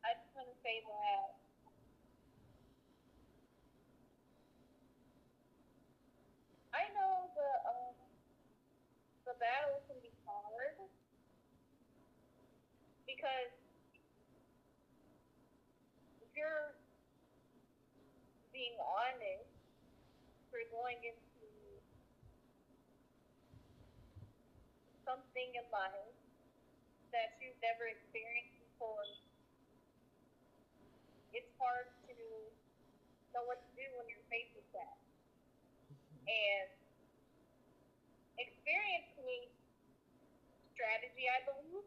I just want to say that I know the um the battle can be hard because if you're being honest, you're going into something in life that you've never experienced before it's hard to know what to do when you're faced with that. And experience needs strategy, I believe,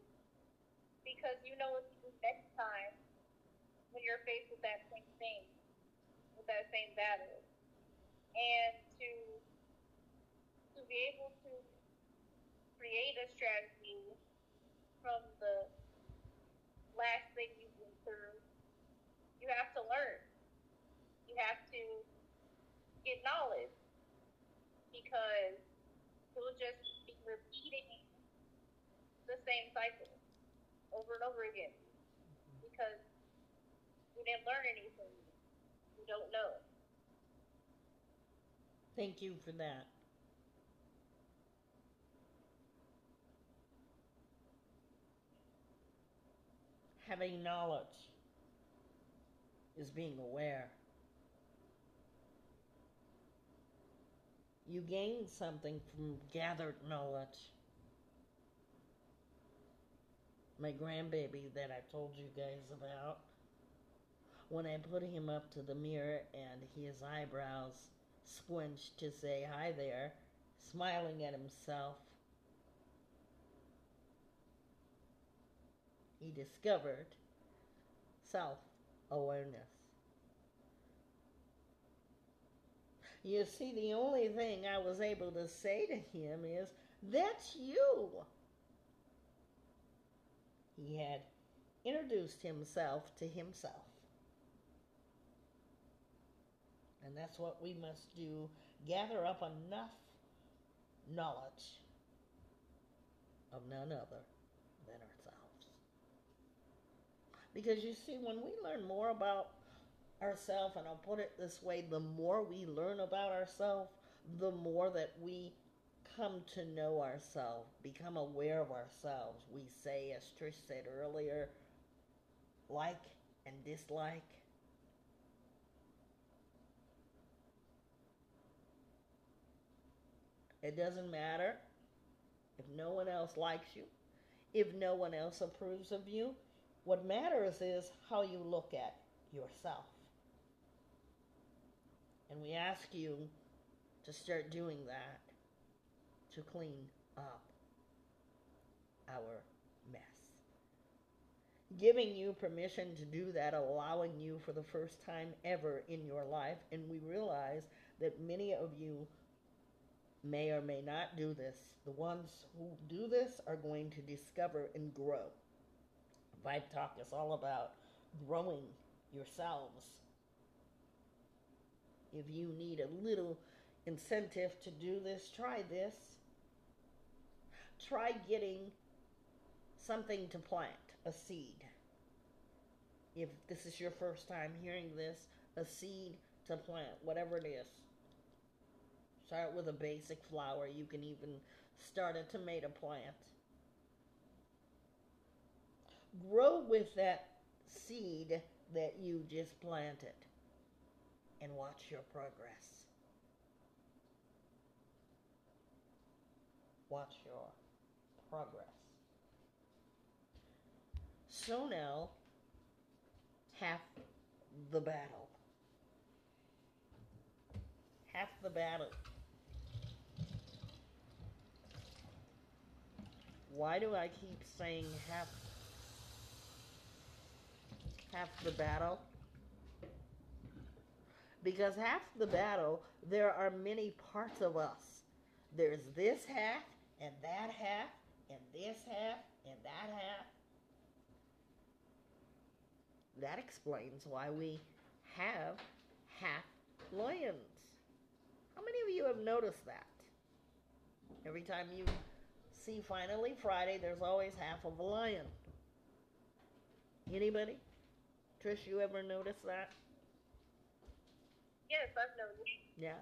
because you know what to do next time when you're faced with that same thing, with that same battle. And to to be able to create a strategy from the last thing you've been through you have to learn. You have to get knowledge because you'll just be repeating the same cycle over and over again because you didn't learn anything. You don't know. Thank you for that. Having knowledge is being aware. You gain something from gathered knowledge. My grandbaby that I told you guys about, when I put him up to the mirror and his eyebrows squinched to say hi there, smiling at himself, he discovered self awareness. You see, the only thing I was able to say to him is, That's you. He had introduced himself to himself. And that's what we must do gather up enough knowledge of none other than ourselves. Because you see, when we learn more about ourselves, and I'll put it this way the more we learn about ourselves, the more that we come to know ourselves, become aware of ourselves. We say, as Trish said earlier, like and dislike. It doesn't matter if no one else likes you, if no one else approves of you. What matters is how you look at yourself. And we ask you to start doing that to clean up our mess. Giving you permission to do that, allowing you for the first time ever in your life. And we realize that many of you may or may not do this. The ones who do this are going to discover and grow. Vibe Talk is all about growing yourselves. If you need a little incentive to do this, try this. Try getting something to plant, a seed. If this is your first time hearing this, a seed to plant, whatever it is. Start with a basic flower. You can even start a tomato plant. Grow with that seed that you just planted and watch your progress. watch your progress. So now, half the battle. Half the battle. Why do I keep saying half half the battle? Because half the battle, there are many parts of us. There's this half, and that half, and this half, and that half. That explains why we have half lions. How many of you have noticed that? Every time you see Finally Friday, there's always half of a lion. Anybody? Trish, you ever notice that? Yes, I've noticed. Yeah.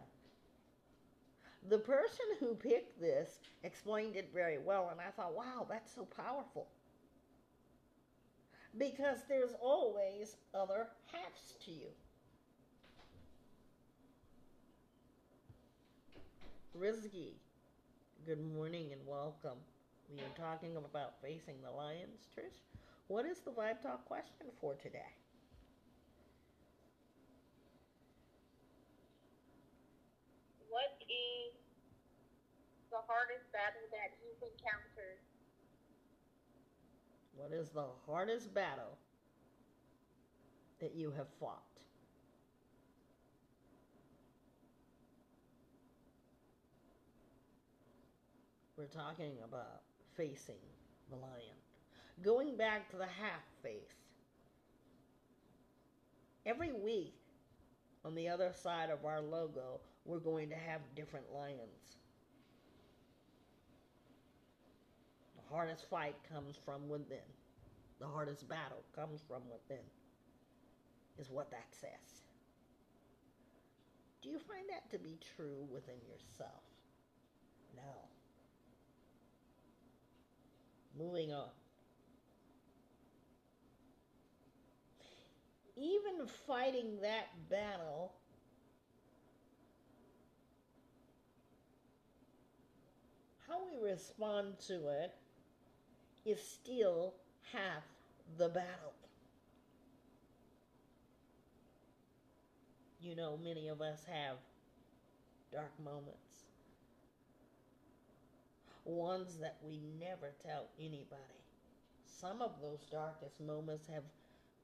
The person who picked this explained it very well, and I thought, wow, that's so powerful. Because there's always other halves to you. Rizky, good morning and welcome. We are talking about facing the lions, Trish. What is the Vibe Talk question for today? What is the hardest battle that you've encountered? What is the hardest battle that you have fought? We're talking about facing the lion. Going back to the half face. Every week on the other side of our logo, we're going to have different lions. Hardest fight comes from within. The hardest battle comes from within, is what that says. Do you find that to be true within yourself? No. Moving on. Even fighting that battle how we respond to it is still half the battle. You know, many of us have dark moments, ones that we never tell anybody. Some of those darkest moments have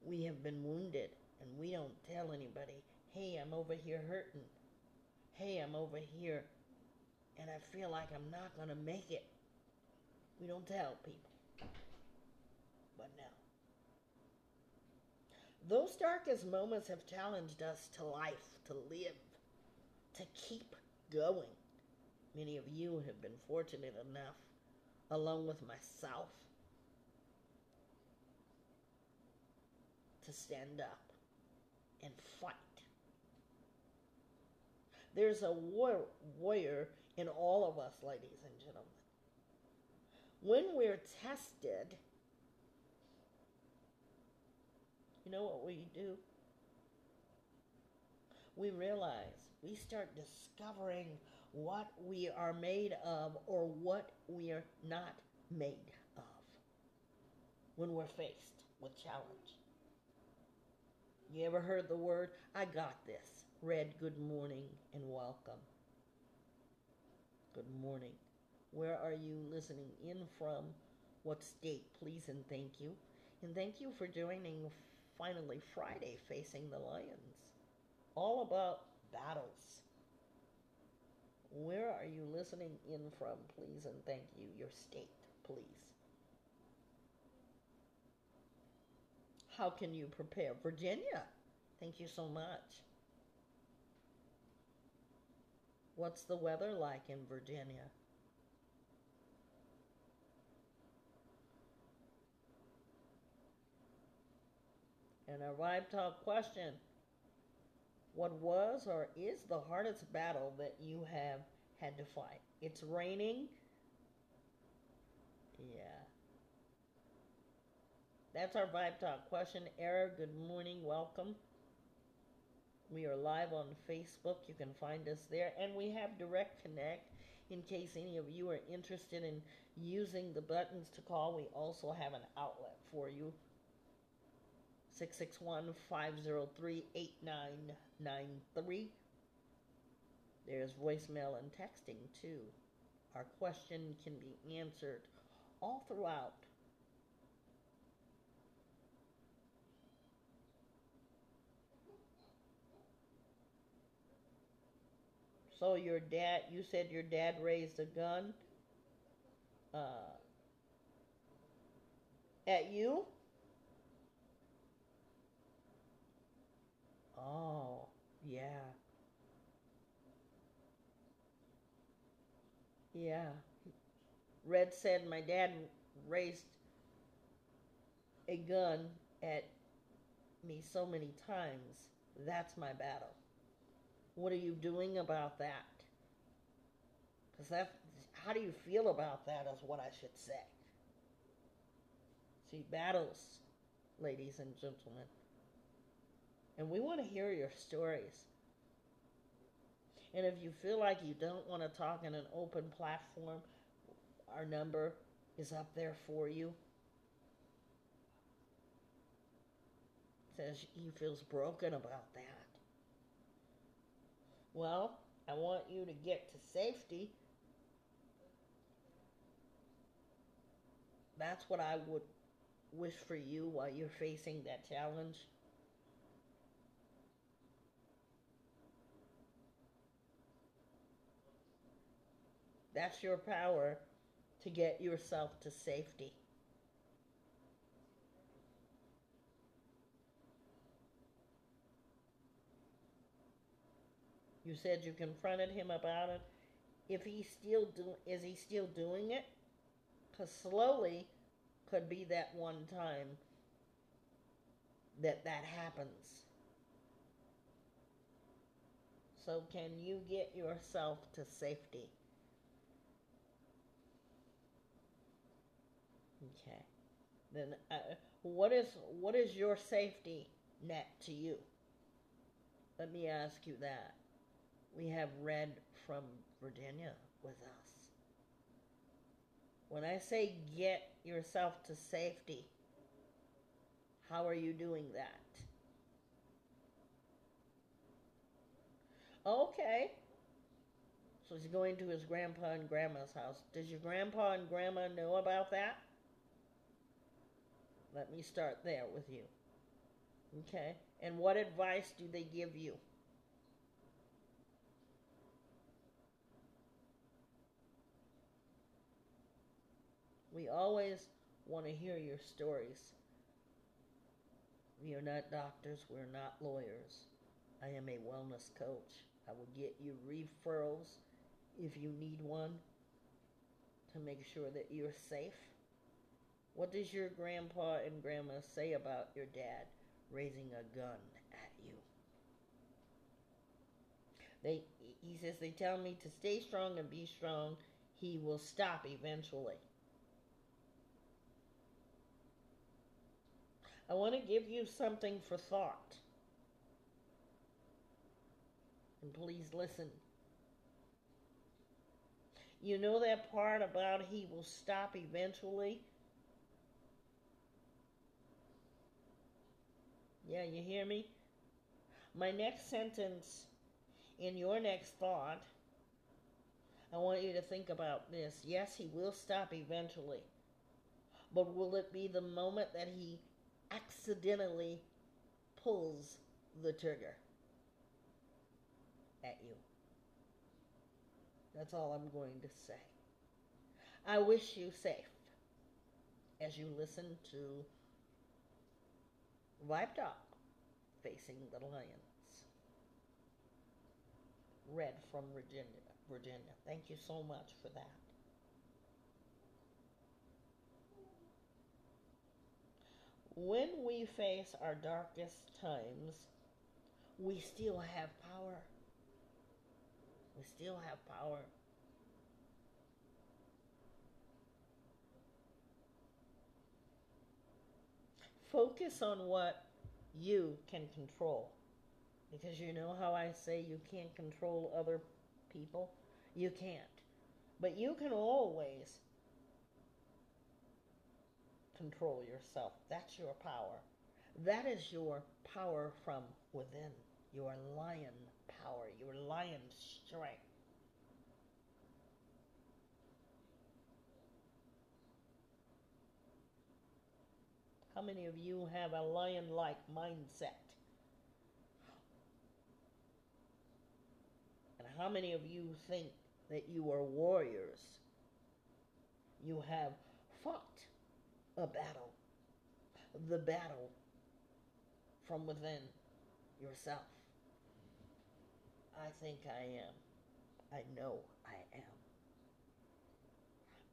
we have been wounded and we don't tell anybody, hey, I'm over here hurting. Hey, I'm over here and I feel like I'm not going to make it. We don't tell people. But now, those darkest moments have challenged us to life, to live, to keep going. Many of you have been fortunate enough, along with myself, to stand up and fight. There's a war- warrior in all of us, ladies and gentlemen. When we're tested, you know what we do? We realize, we start discovering what we are made of or what we are not made of when we're faced with challenge. You ever heard the word, I got this? Red good morning and welcome. Good morning. Where are you listening in from? What state, please and thank you. And thank you for joining finally Friday Facing the Lions. All about battles. Where are you listening in from, please and thank you? Your state, please. How can you prepare? Virginia. Thank you so much. What's the weather like in Virginia? And a Vibe Talk question What was or is the hardest battle that you have had to fight? It's raining. Yeah. That's our Vibe Talk question. Error, good morning. Welcome. We are live on Facebook. You can find us there. And we have Direct Connect. in case any of you are interested in using the buttons to call, we also have an outlet for you. 661 503 8993. There's voicemail and texting too. Our question can be answered all throughout. So your dad, you said your dad raised a gun uh, at you? Oh, yeah. Yeah. Red said my dad raised a gun at me so many times. That's my battle. What are you doing about that? Because that, how do you feel about that is what I should say. See, battles, ladies and gentlemen. And we want to hear your stories. And if you feel like you don't want to talk in an open platform, our number is up there for you. Says he feels broken about that. Well, I want you to get to safety. That's what I would wish for you while you're facing that challenge. That's your power to get yourself to safety. You said you confronted him about it. If he still do, is he still doing it? Because slowly could be that one time that that happens. So can you get yourself to safety? Okay. Then uh, what is what is your safety net to you? Let me ask you that. We have Red from Virginia with us. When I say get yourself to safety, how are you doing that? Okay. So he's going to his grandpa and grandma's house. Does your grandpa and grandma know about that? Let me start there with you. Okay. And what advice do they give you? We always want to hear your stories. We are not doctors, we're not lawyers. I am a wellness coach. I will get you referrals if you need one to make sure that you're safe. What does your grandpa and grandma say about your dad raising a gun at you? They he says they tell me to stay strong and be strong. He will stop eventually. I want to give you something for thought. And please listen. You know that part about he will stop eventually? Yeah, you hear me? My next sentence in your next thought, I want you to think about this. Yes, he will stop eventually. But will it be the moment that he accidentally pulls the trigger at you. That's all I'm going to say. I wish you safe as you listen to Vibe Talk Facing the Lions. Red from Virginia. Virginia. Thank you so much for that. when we face our darkest times, we still have power. We still have power. Focus on what you can control. Because you know how I say you can't control other people? You can't. But you can always control yourself. That's your power. That is your power from within, your lion power, your lion strength. How many of you have a lion like mindset? And how many of you think that you are warriors? You have fought a battle, the battle from within yourself. I think I am. I know I am.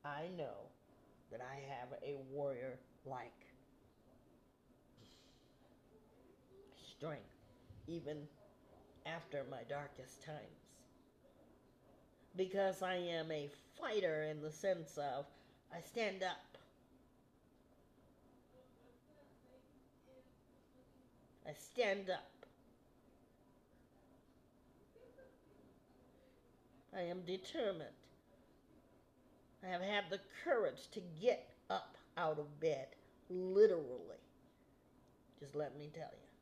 I know that I have a warrior like strength, even after my darkest times. Because I am a fighter in the sense of I stand up. I stand up. I am determined. I have had the courage to get up out of bed, literally. Just let me tell you.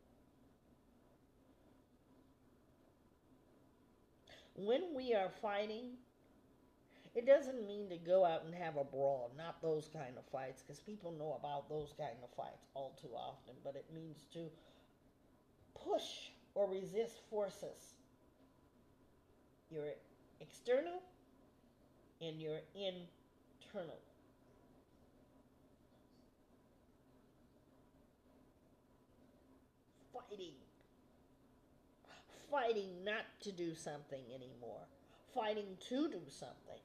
When we are fighting, it doesn't mean to go out and have a brawl, not those kind of fights, because people know about those kind of fights all too often, but it means to push or resist forces. Your external and your internal. Fighting. Fighting not to do something anymore. Fighting to do something.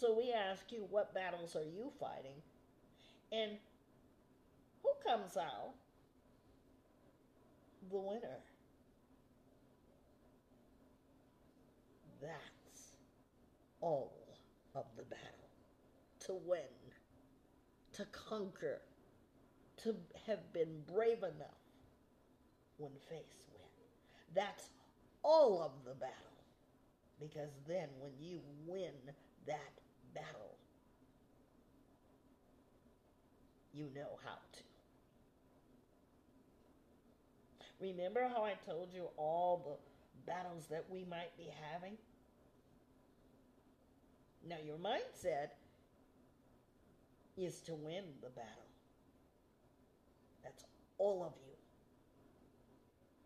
So we ask you, what battles are you fighting? And who comes out the winner? That's all of the battle. To win, to conquer, to have been brave enough when face win. That's all of the battle. Because then when you win that battle, you know how to. Remember how I told you all the battles that we might be having? Now, your mindset is to win the battle. That's all of you.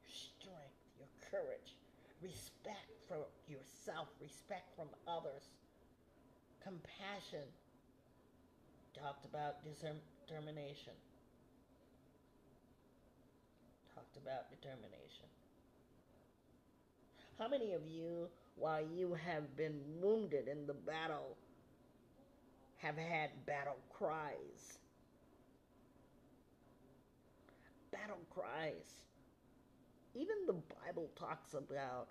Your strength, your courage, respect for yourself, respect from others, compassion. Talked about determination. Talked about determination. How many of you while you have been wounded in the battle, have had battle cries. Battle cries. Even the Bible talks about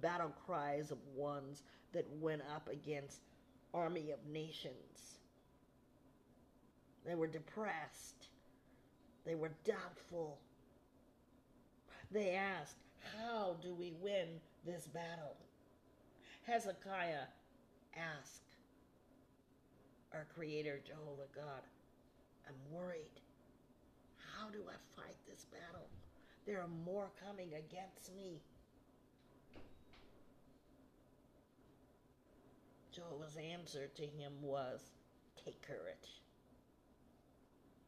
battle cries of ones that went up against army of nations. They were depressed. They were doubtful. They asked, How do we win this battle? Hezekiah asked our Creator, Jehovah God, I'm worried. How do I fight this battle? There are more coming against me. Jehovah's answer to him was, Take courage.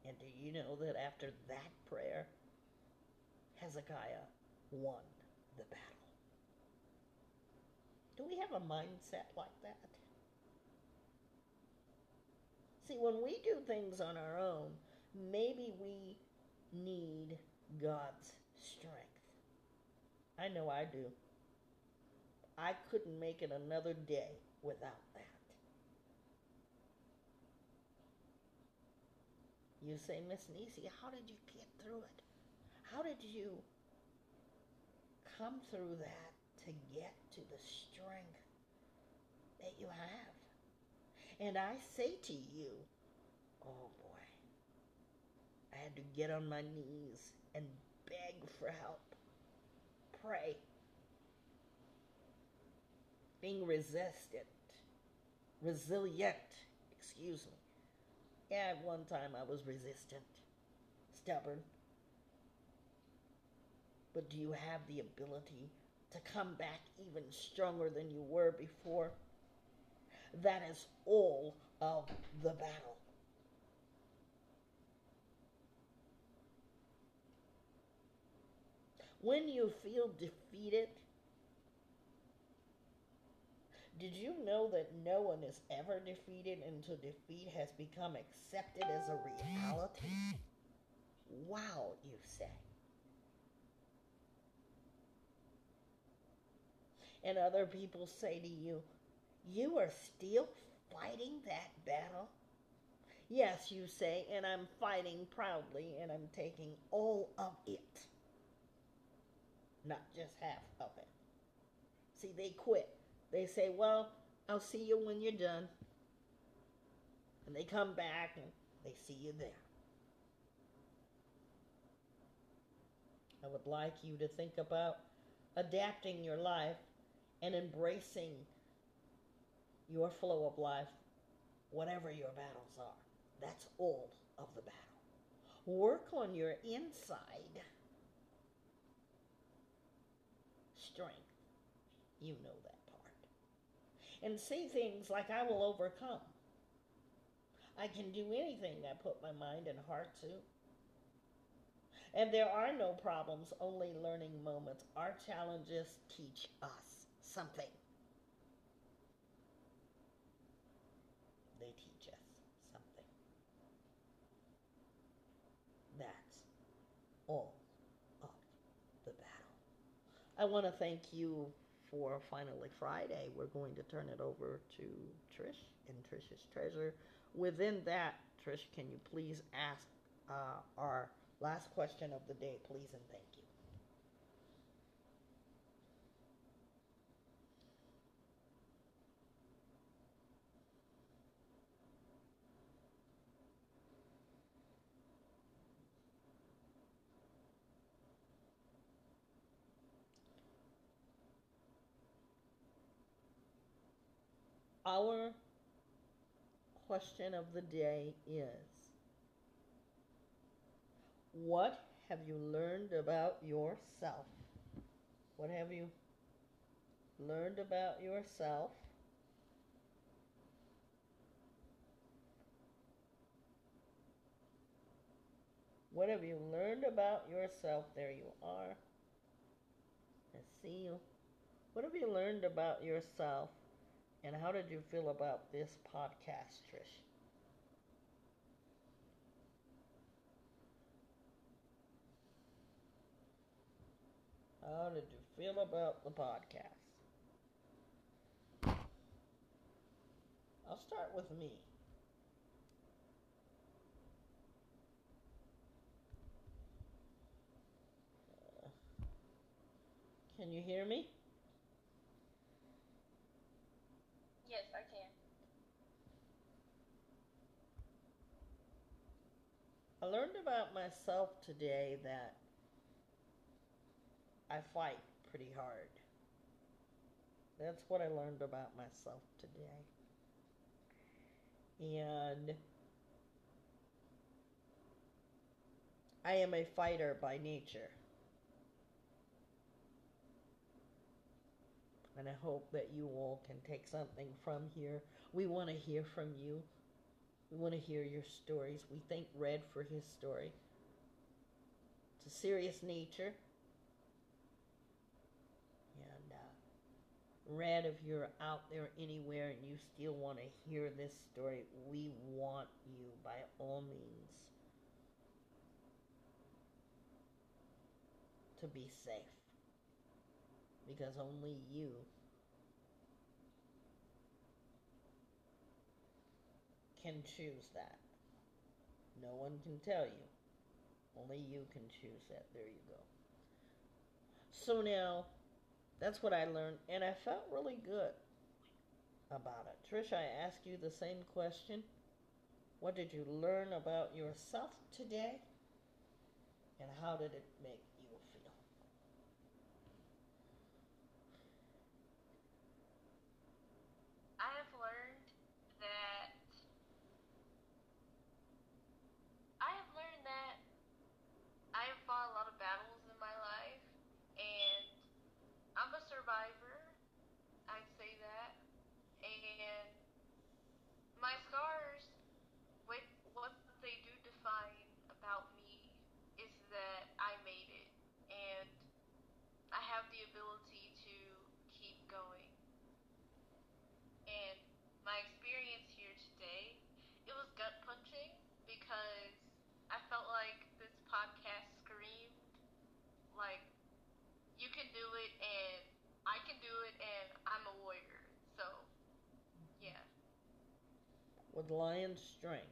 And do you know that after that prayer, Hezekiah won the battle? Do we have a mindset like that? See, when we do things on our own, maybe we need God's strength. I know I do. I couldn't make it another day without that. You say, Miss Nisi, how did you get through it? How did you come through that to get to the strength that you have. And I say to you, oh boy, I had to get on my knees and beg for help, pray. being resistant, resilient, excuse me. Yeah, at one time I was resistant, stubborn. But do you have the ability to come back even stronger than you were before? That is all of the battle. When you feel defeated, did you know that no one is ever defeated until defeat has become accepted as a reality? Wow, you say. And other people say to you, You are still fighting that battle? Yes, you say, and I'm fighting proudly, and I'm taking all of it, not just half of it. See, they quit. They say, Well, I'll see you when you're done. And they come back and they see you there. I would like you to think about adapting your life and embracing your flow of life, whatever your battles are. That's all of the battle. Work on your inside strength. You know that part. And see things like I will overcome. I can do anything I put my mind and heart to. And there are no problems, only learning moments. Our challenges teach us something. They teach us something. That's all of the battle. I want to thank you for finally Friday. We're going to turn it over to Trish and Trish's Treasure. Within that, Trish, can you please ask uh, our last question of the day, please, and thank you. Our question of the day is What have you learned about yourself? What have you learned about yourself? What have you learned about yourself? There you are. I see you. What have you learned about yourself? And how did you feel about this podcast, Trish? How did you feel about the podcast? I'll start with me. Uh, can you hear me? Yes, I can. I learned about myself today that I fight pretty hard. That's what I learned about myself today. And I am a fighter by nature. And I hope that you all can take something from here. We want to hear from you. We want to hear your stories. We thank Red for his story. It's a serious nature. And uh, Red, if you're out there anywhere and you still want to hear this story, we want you by all means to be safe. Because only you can choose that. No one can tell you. Only you can choose that. There you go. So now, that's what I learned, and I felt really good about it. Trish, I ask you the same question. What did you learn about yourself today? And how did it make ability to keep going. And my experience here today, it was gut punching because I felt like this podcast screamed like you can do it and I can do it and I'm a warrior. So, yeah. With lion strength.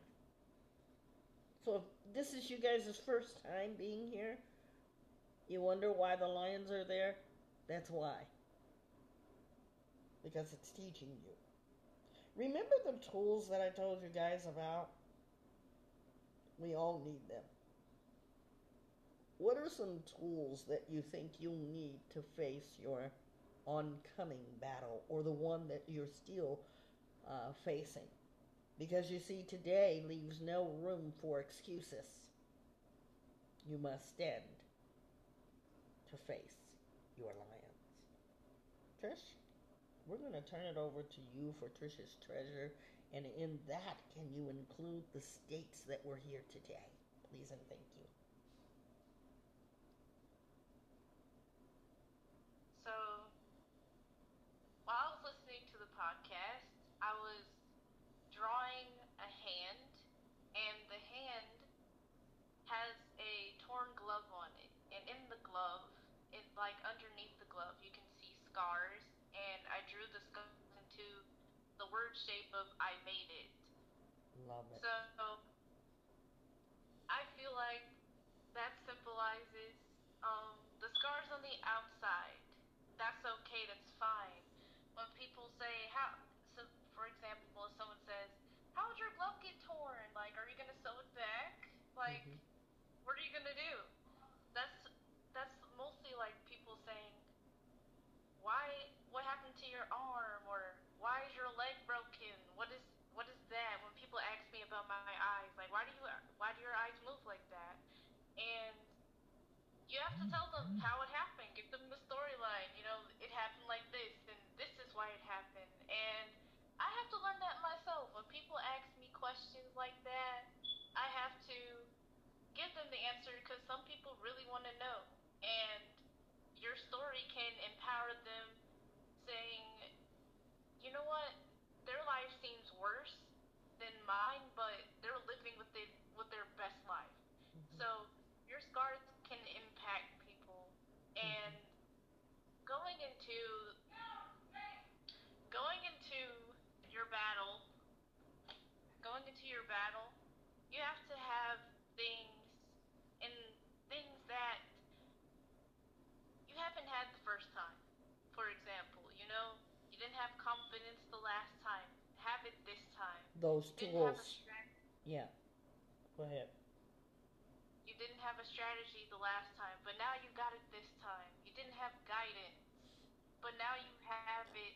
So if this is you guys' first time being here, you wonder why the lions are there. That's why. Because it's teaching you. Remember the tools that I told you guys about? We all need them. What are some tools that you think you'll need to face your oncoming battle or the one that you're still uh, facing? Because you see, today leaves no room for excuses. You must stand to face your lions. Trish, we're going to turn it over to you for Trish's treasure. And in that, can you include the states that were here today? Please and thank you. So, while I was listening to the podcast, I was drawing a hand, and the hand has a torn glove on it. And in the glove, it like underneath scars. And I drew the scars into the word shape of I made it. Love it. So I feel like that symbolizes um, the scars on the outside. That's okay. That's fine. When people say how, so for example, if someone says, "How would your glove get torn? Like, are you gonna sew it back? Like, Mhm. what are you gonna do?" That's that's mostly like people saying, "Why? What happened to your arm? Or why is your leg broken? What is what is that?" When people ask me about my eyes, like, "Why do you why do your eyes move like that?" And you have to tell them how it happened. Give them the storyline. You know, it happened like this, and this is why it happened. And I have to learn that myself. When people ask me questions like that, I have to give them the answer because some people really want to know. And your story can empower them saying, you know what, their life seems worse than mine, but they're living with it with their best life. Mhm. So your scars can impact people, and going into going into your battle, going into your battle, you have to have things and things that you haven't had the first time. For example, you know, you didn't have confidence the last time. Have it this time. Those You didn't have a tools. Yeah. Go ahead. You didn't have a strategy the last time, but now you got it this time. You didn't have guidance, but now you have it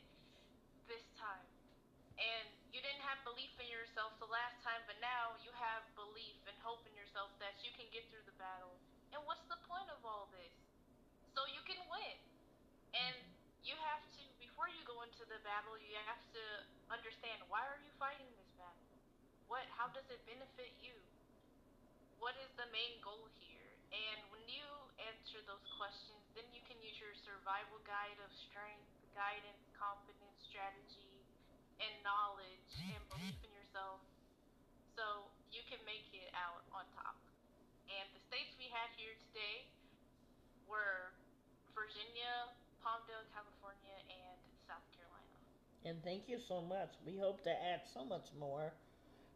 this time. And you didn't have belief in yourself the last time, but now you have belief and hope in yourself that you can get through the battle. And what's the point of all this? So you can win. And you have to, before you go into the battle, you have to understand why are you fighting this battle? What, how does it benefit you? what is the main goal here? And when you answer those questions, then you can use your survival guide of strength, guidance, confidence, strategy, and knowledge and belief in yourself so you can make it out on top. And the states we had here today were Virginia, Palmdale, California. And thank you so much. We hope to add so much more.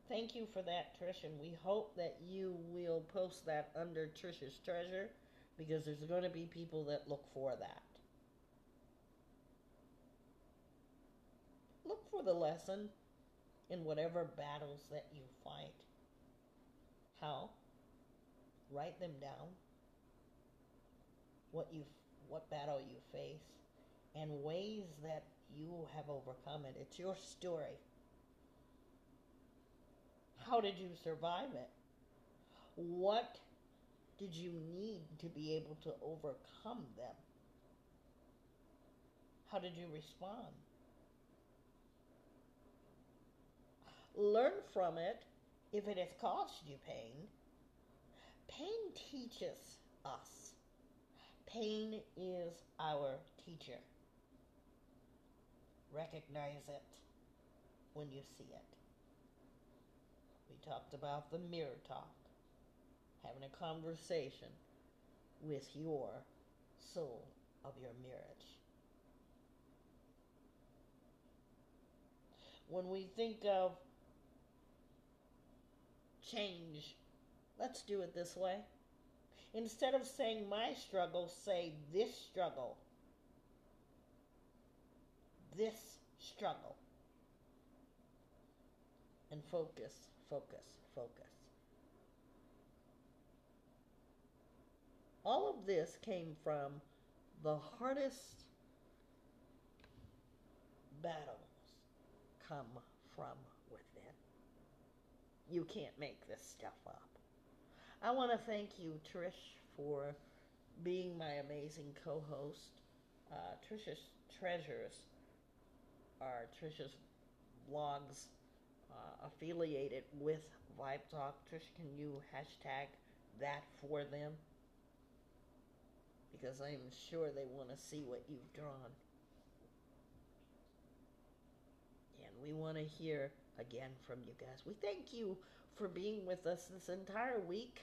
Thank you for that, Trish, and we hope that you will post that under Trish's treasure because there's going to be people that look for that. Look for the lesson in whatever battles that you fight. How? Write them down. What you what battle you face and ways that you have overcome it. It's your story. How did you survive it? What did you need to be able to overcome them? How did you respond? Learn from it if it has caused you pain. Pain teaches us. Pain is our teacher. Recognize it when you see it. We talked about the mirror talk, having a conversation with your soul of your marriage. When we think of change. Let's do it this way. Instead of saying my struggle, say this struggle. This struggle. And focus, focus, focus. All of this came from the hardest battles come from within. You can't make this stuff up. I want to thank you, Trish, for being my amazing co host. Uh, Trish's Treasures are Trish's blogs uh, affiliated with Vibe Talk. Trish, can you hashtag that for them? Because I'm sure they want to see what you've drawn. And we want to hear again from you guys. We thank you for being with us this entire week.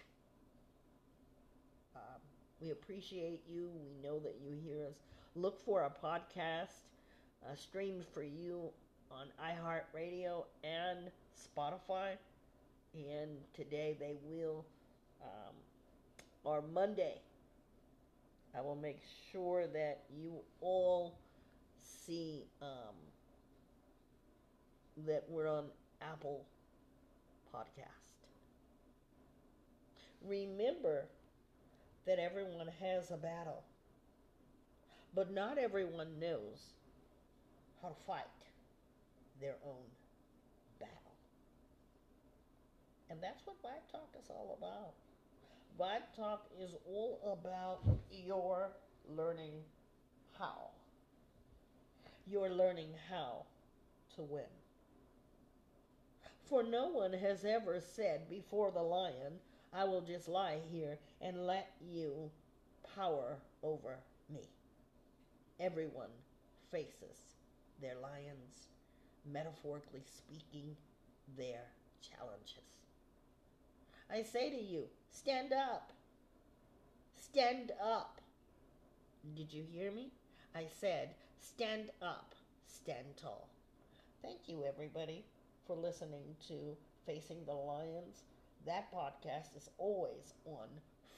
Um, we appreciate you. We know that you hear us. Look for our podcast uh, streamed for you on iHeartRadio and Spotify. And today they will, um, or Monday, I will make sure that you all see um, that we're on Apple Podcast. Remember that everyone has a battle, but not everyone knows how to fight their own battle. And that's what Vibe Talk is all about. Vibe Talk is all about your learning how. You're learning how to win. For no one has ever said before the lion, I will just lie here and let you power over me. Everyone faces their lions, metaphorically speaking, their challenges. I say to you, stand up. Stand up. Did you hear me? I said, stand up, stand tall. Thank you, everybody, for listening to Facing the Lions. That podcast is always on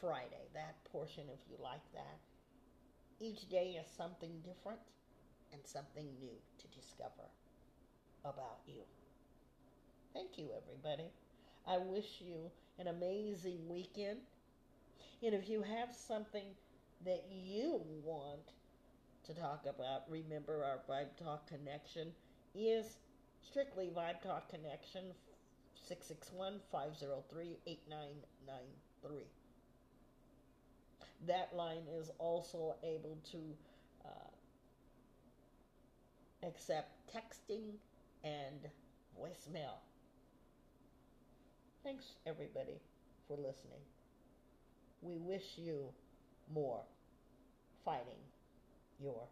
Friday. That portion, if you like that. Each day is something different and something new to discover about you. Thank you, everybody. I wish you an amazing weekend. And if you have something that you want to talk about, remember our Vibe Talk connection is strictly Vibe Talk connection 661 503 8993. That line is also able to accept texting and voicemail. Thanks, everybody, for listening. We wish you more fighting your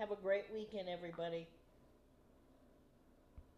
Have a great weekend, everybody.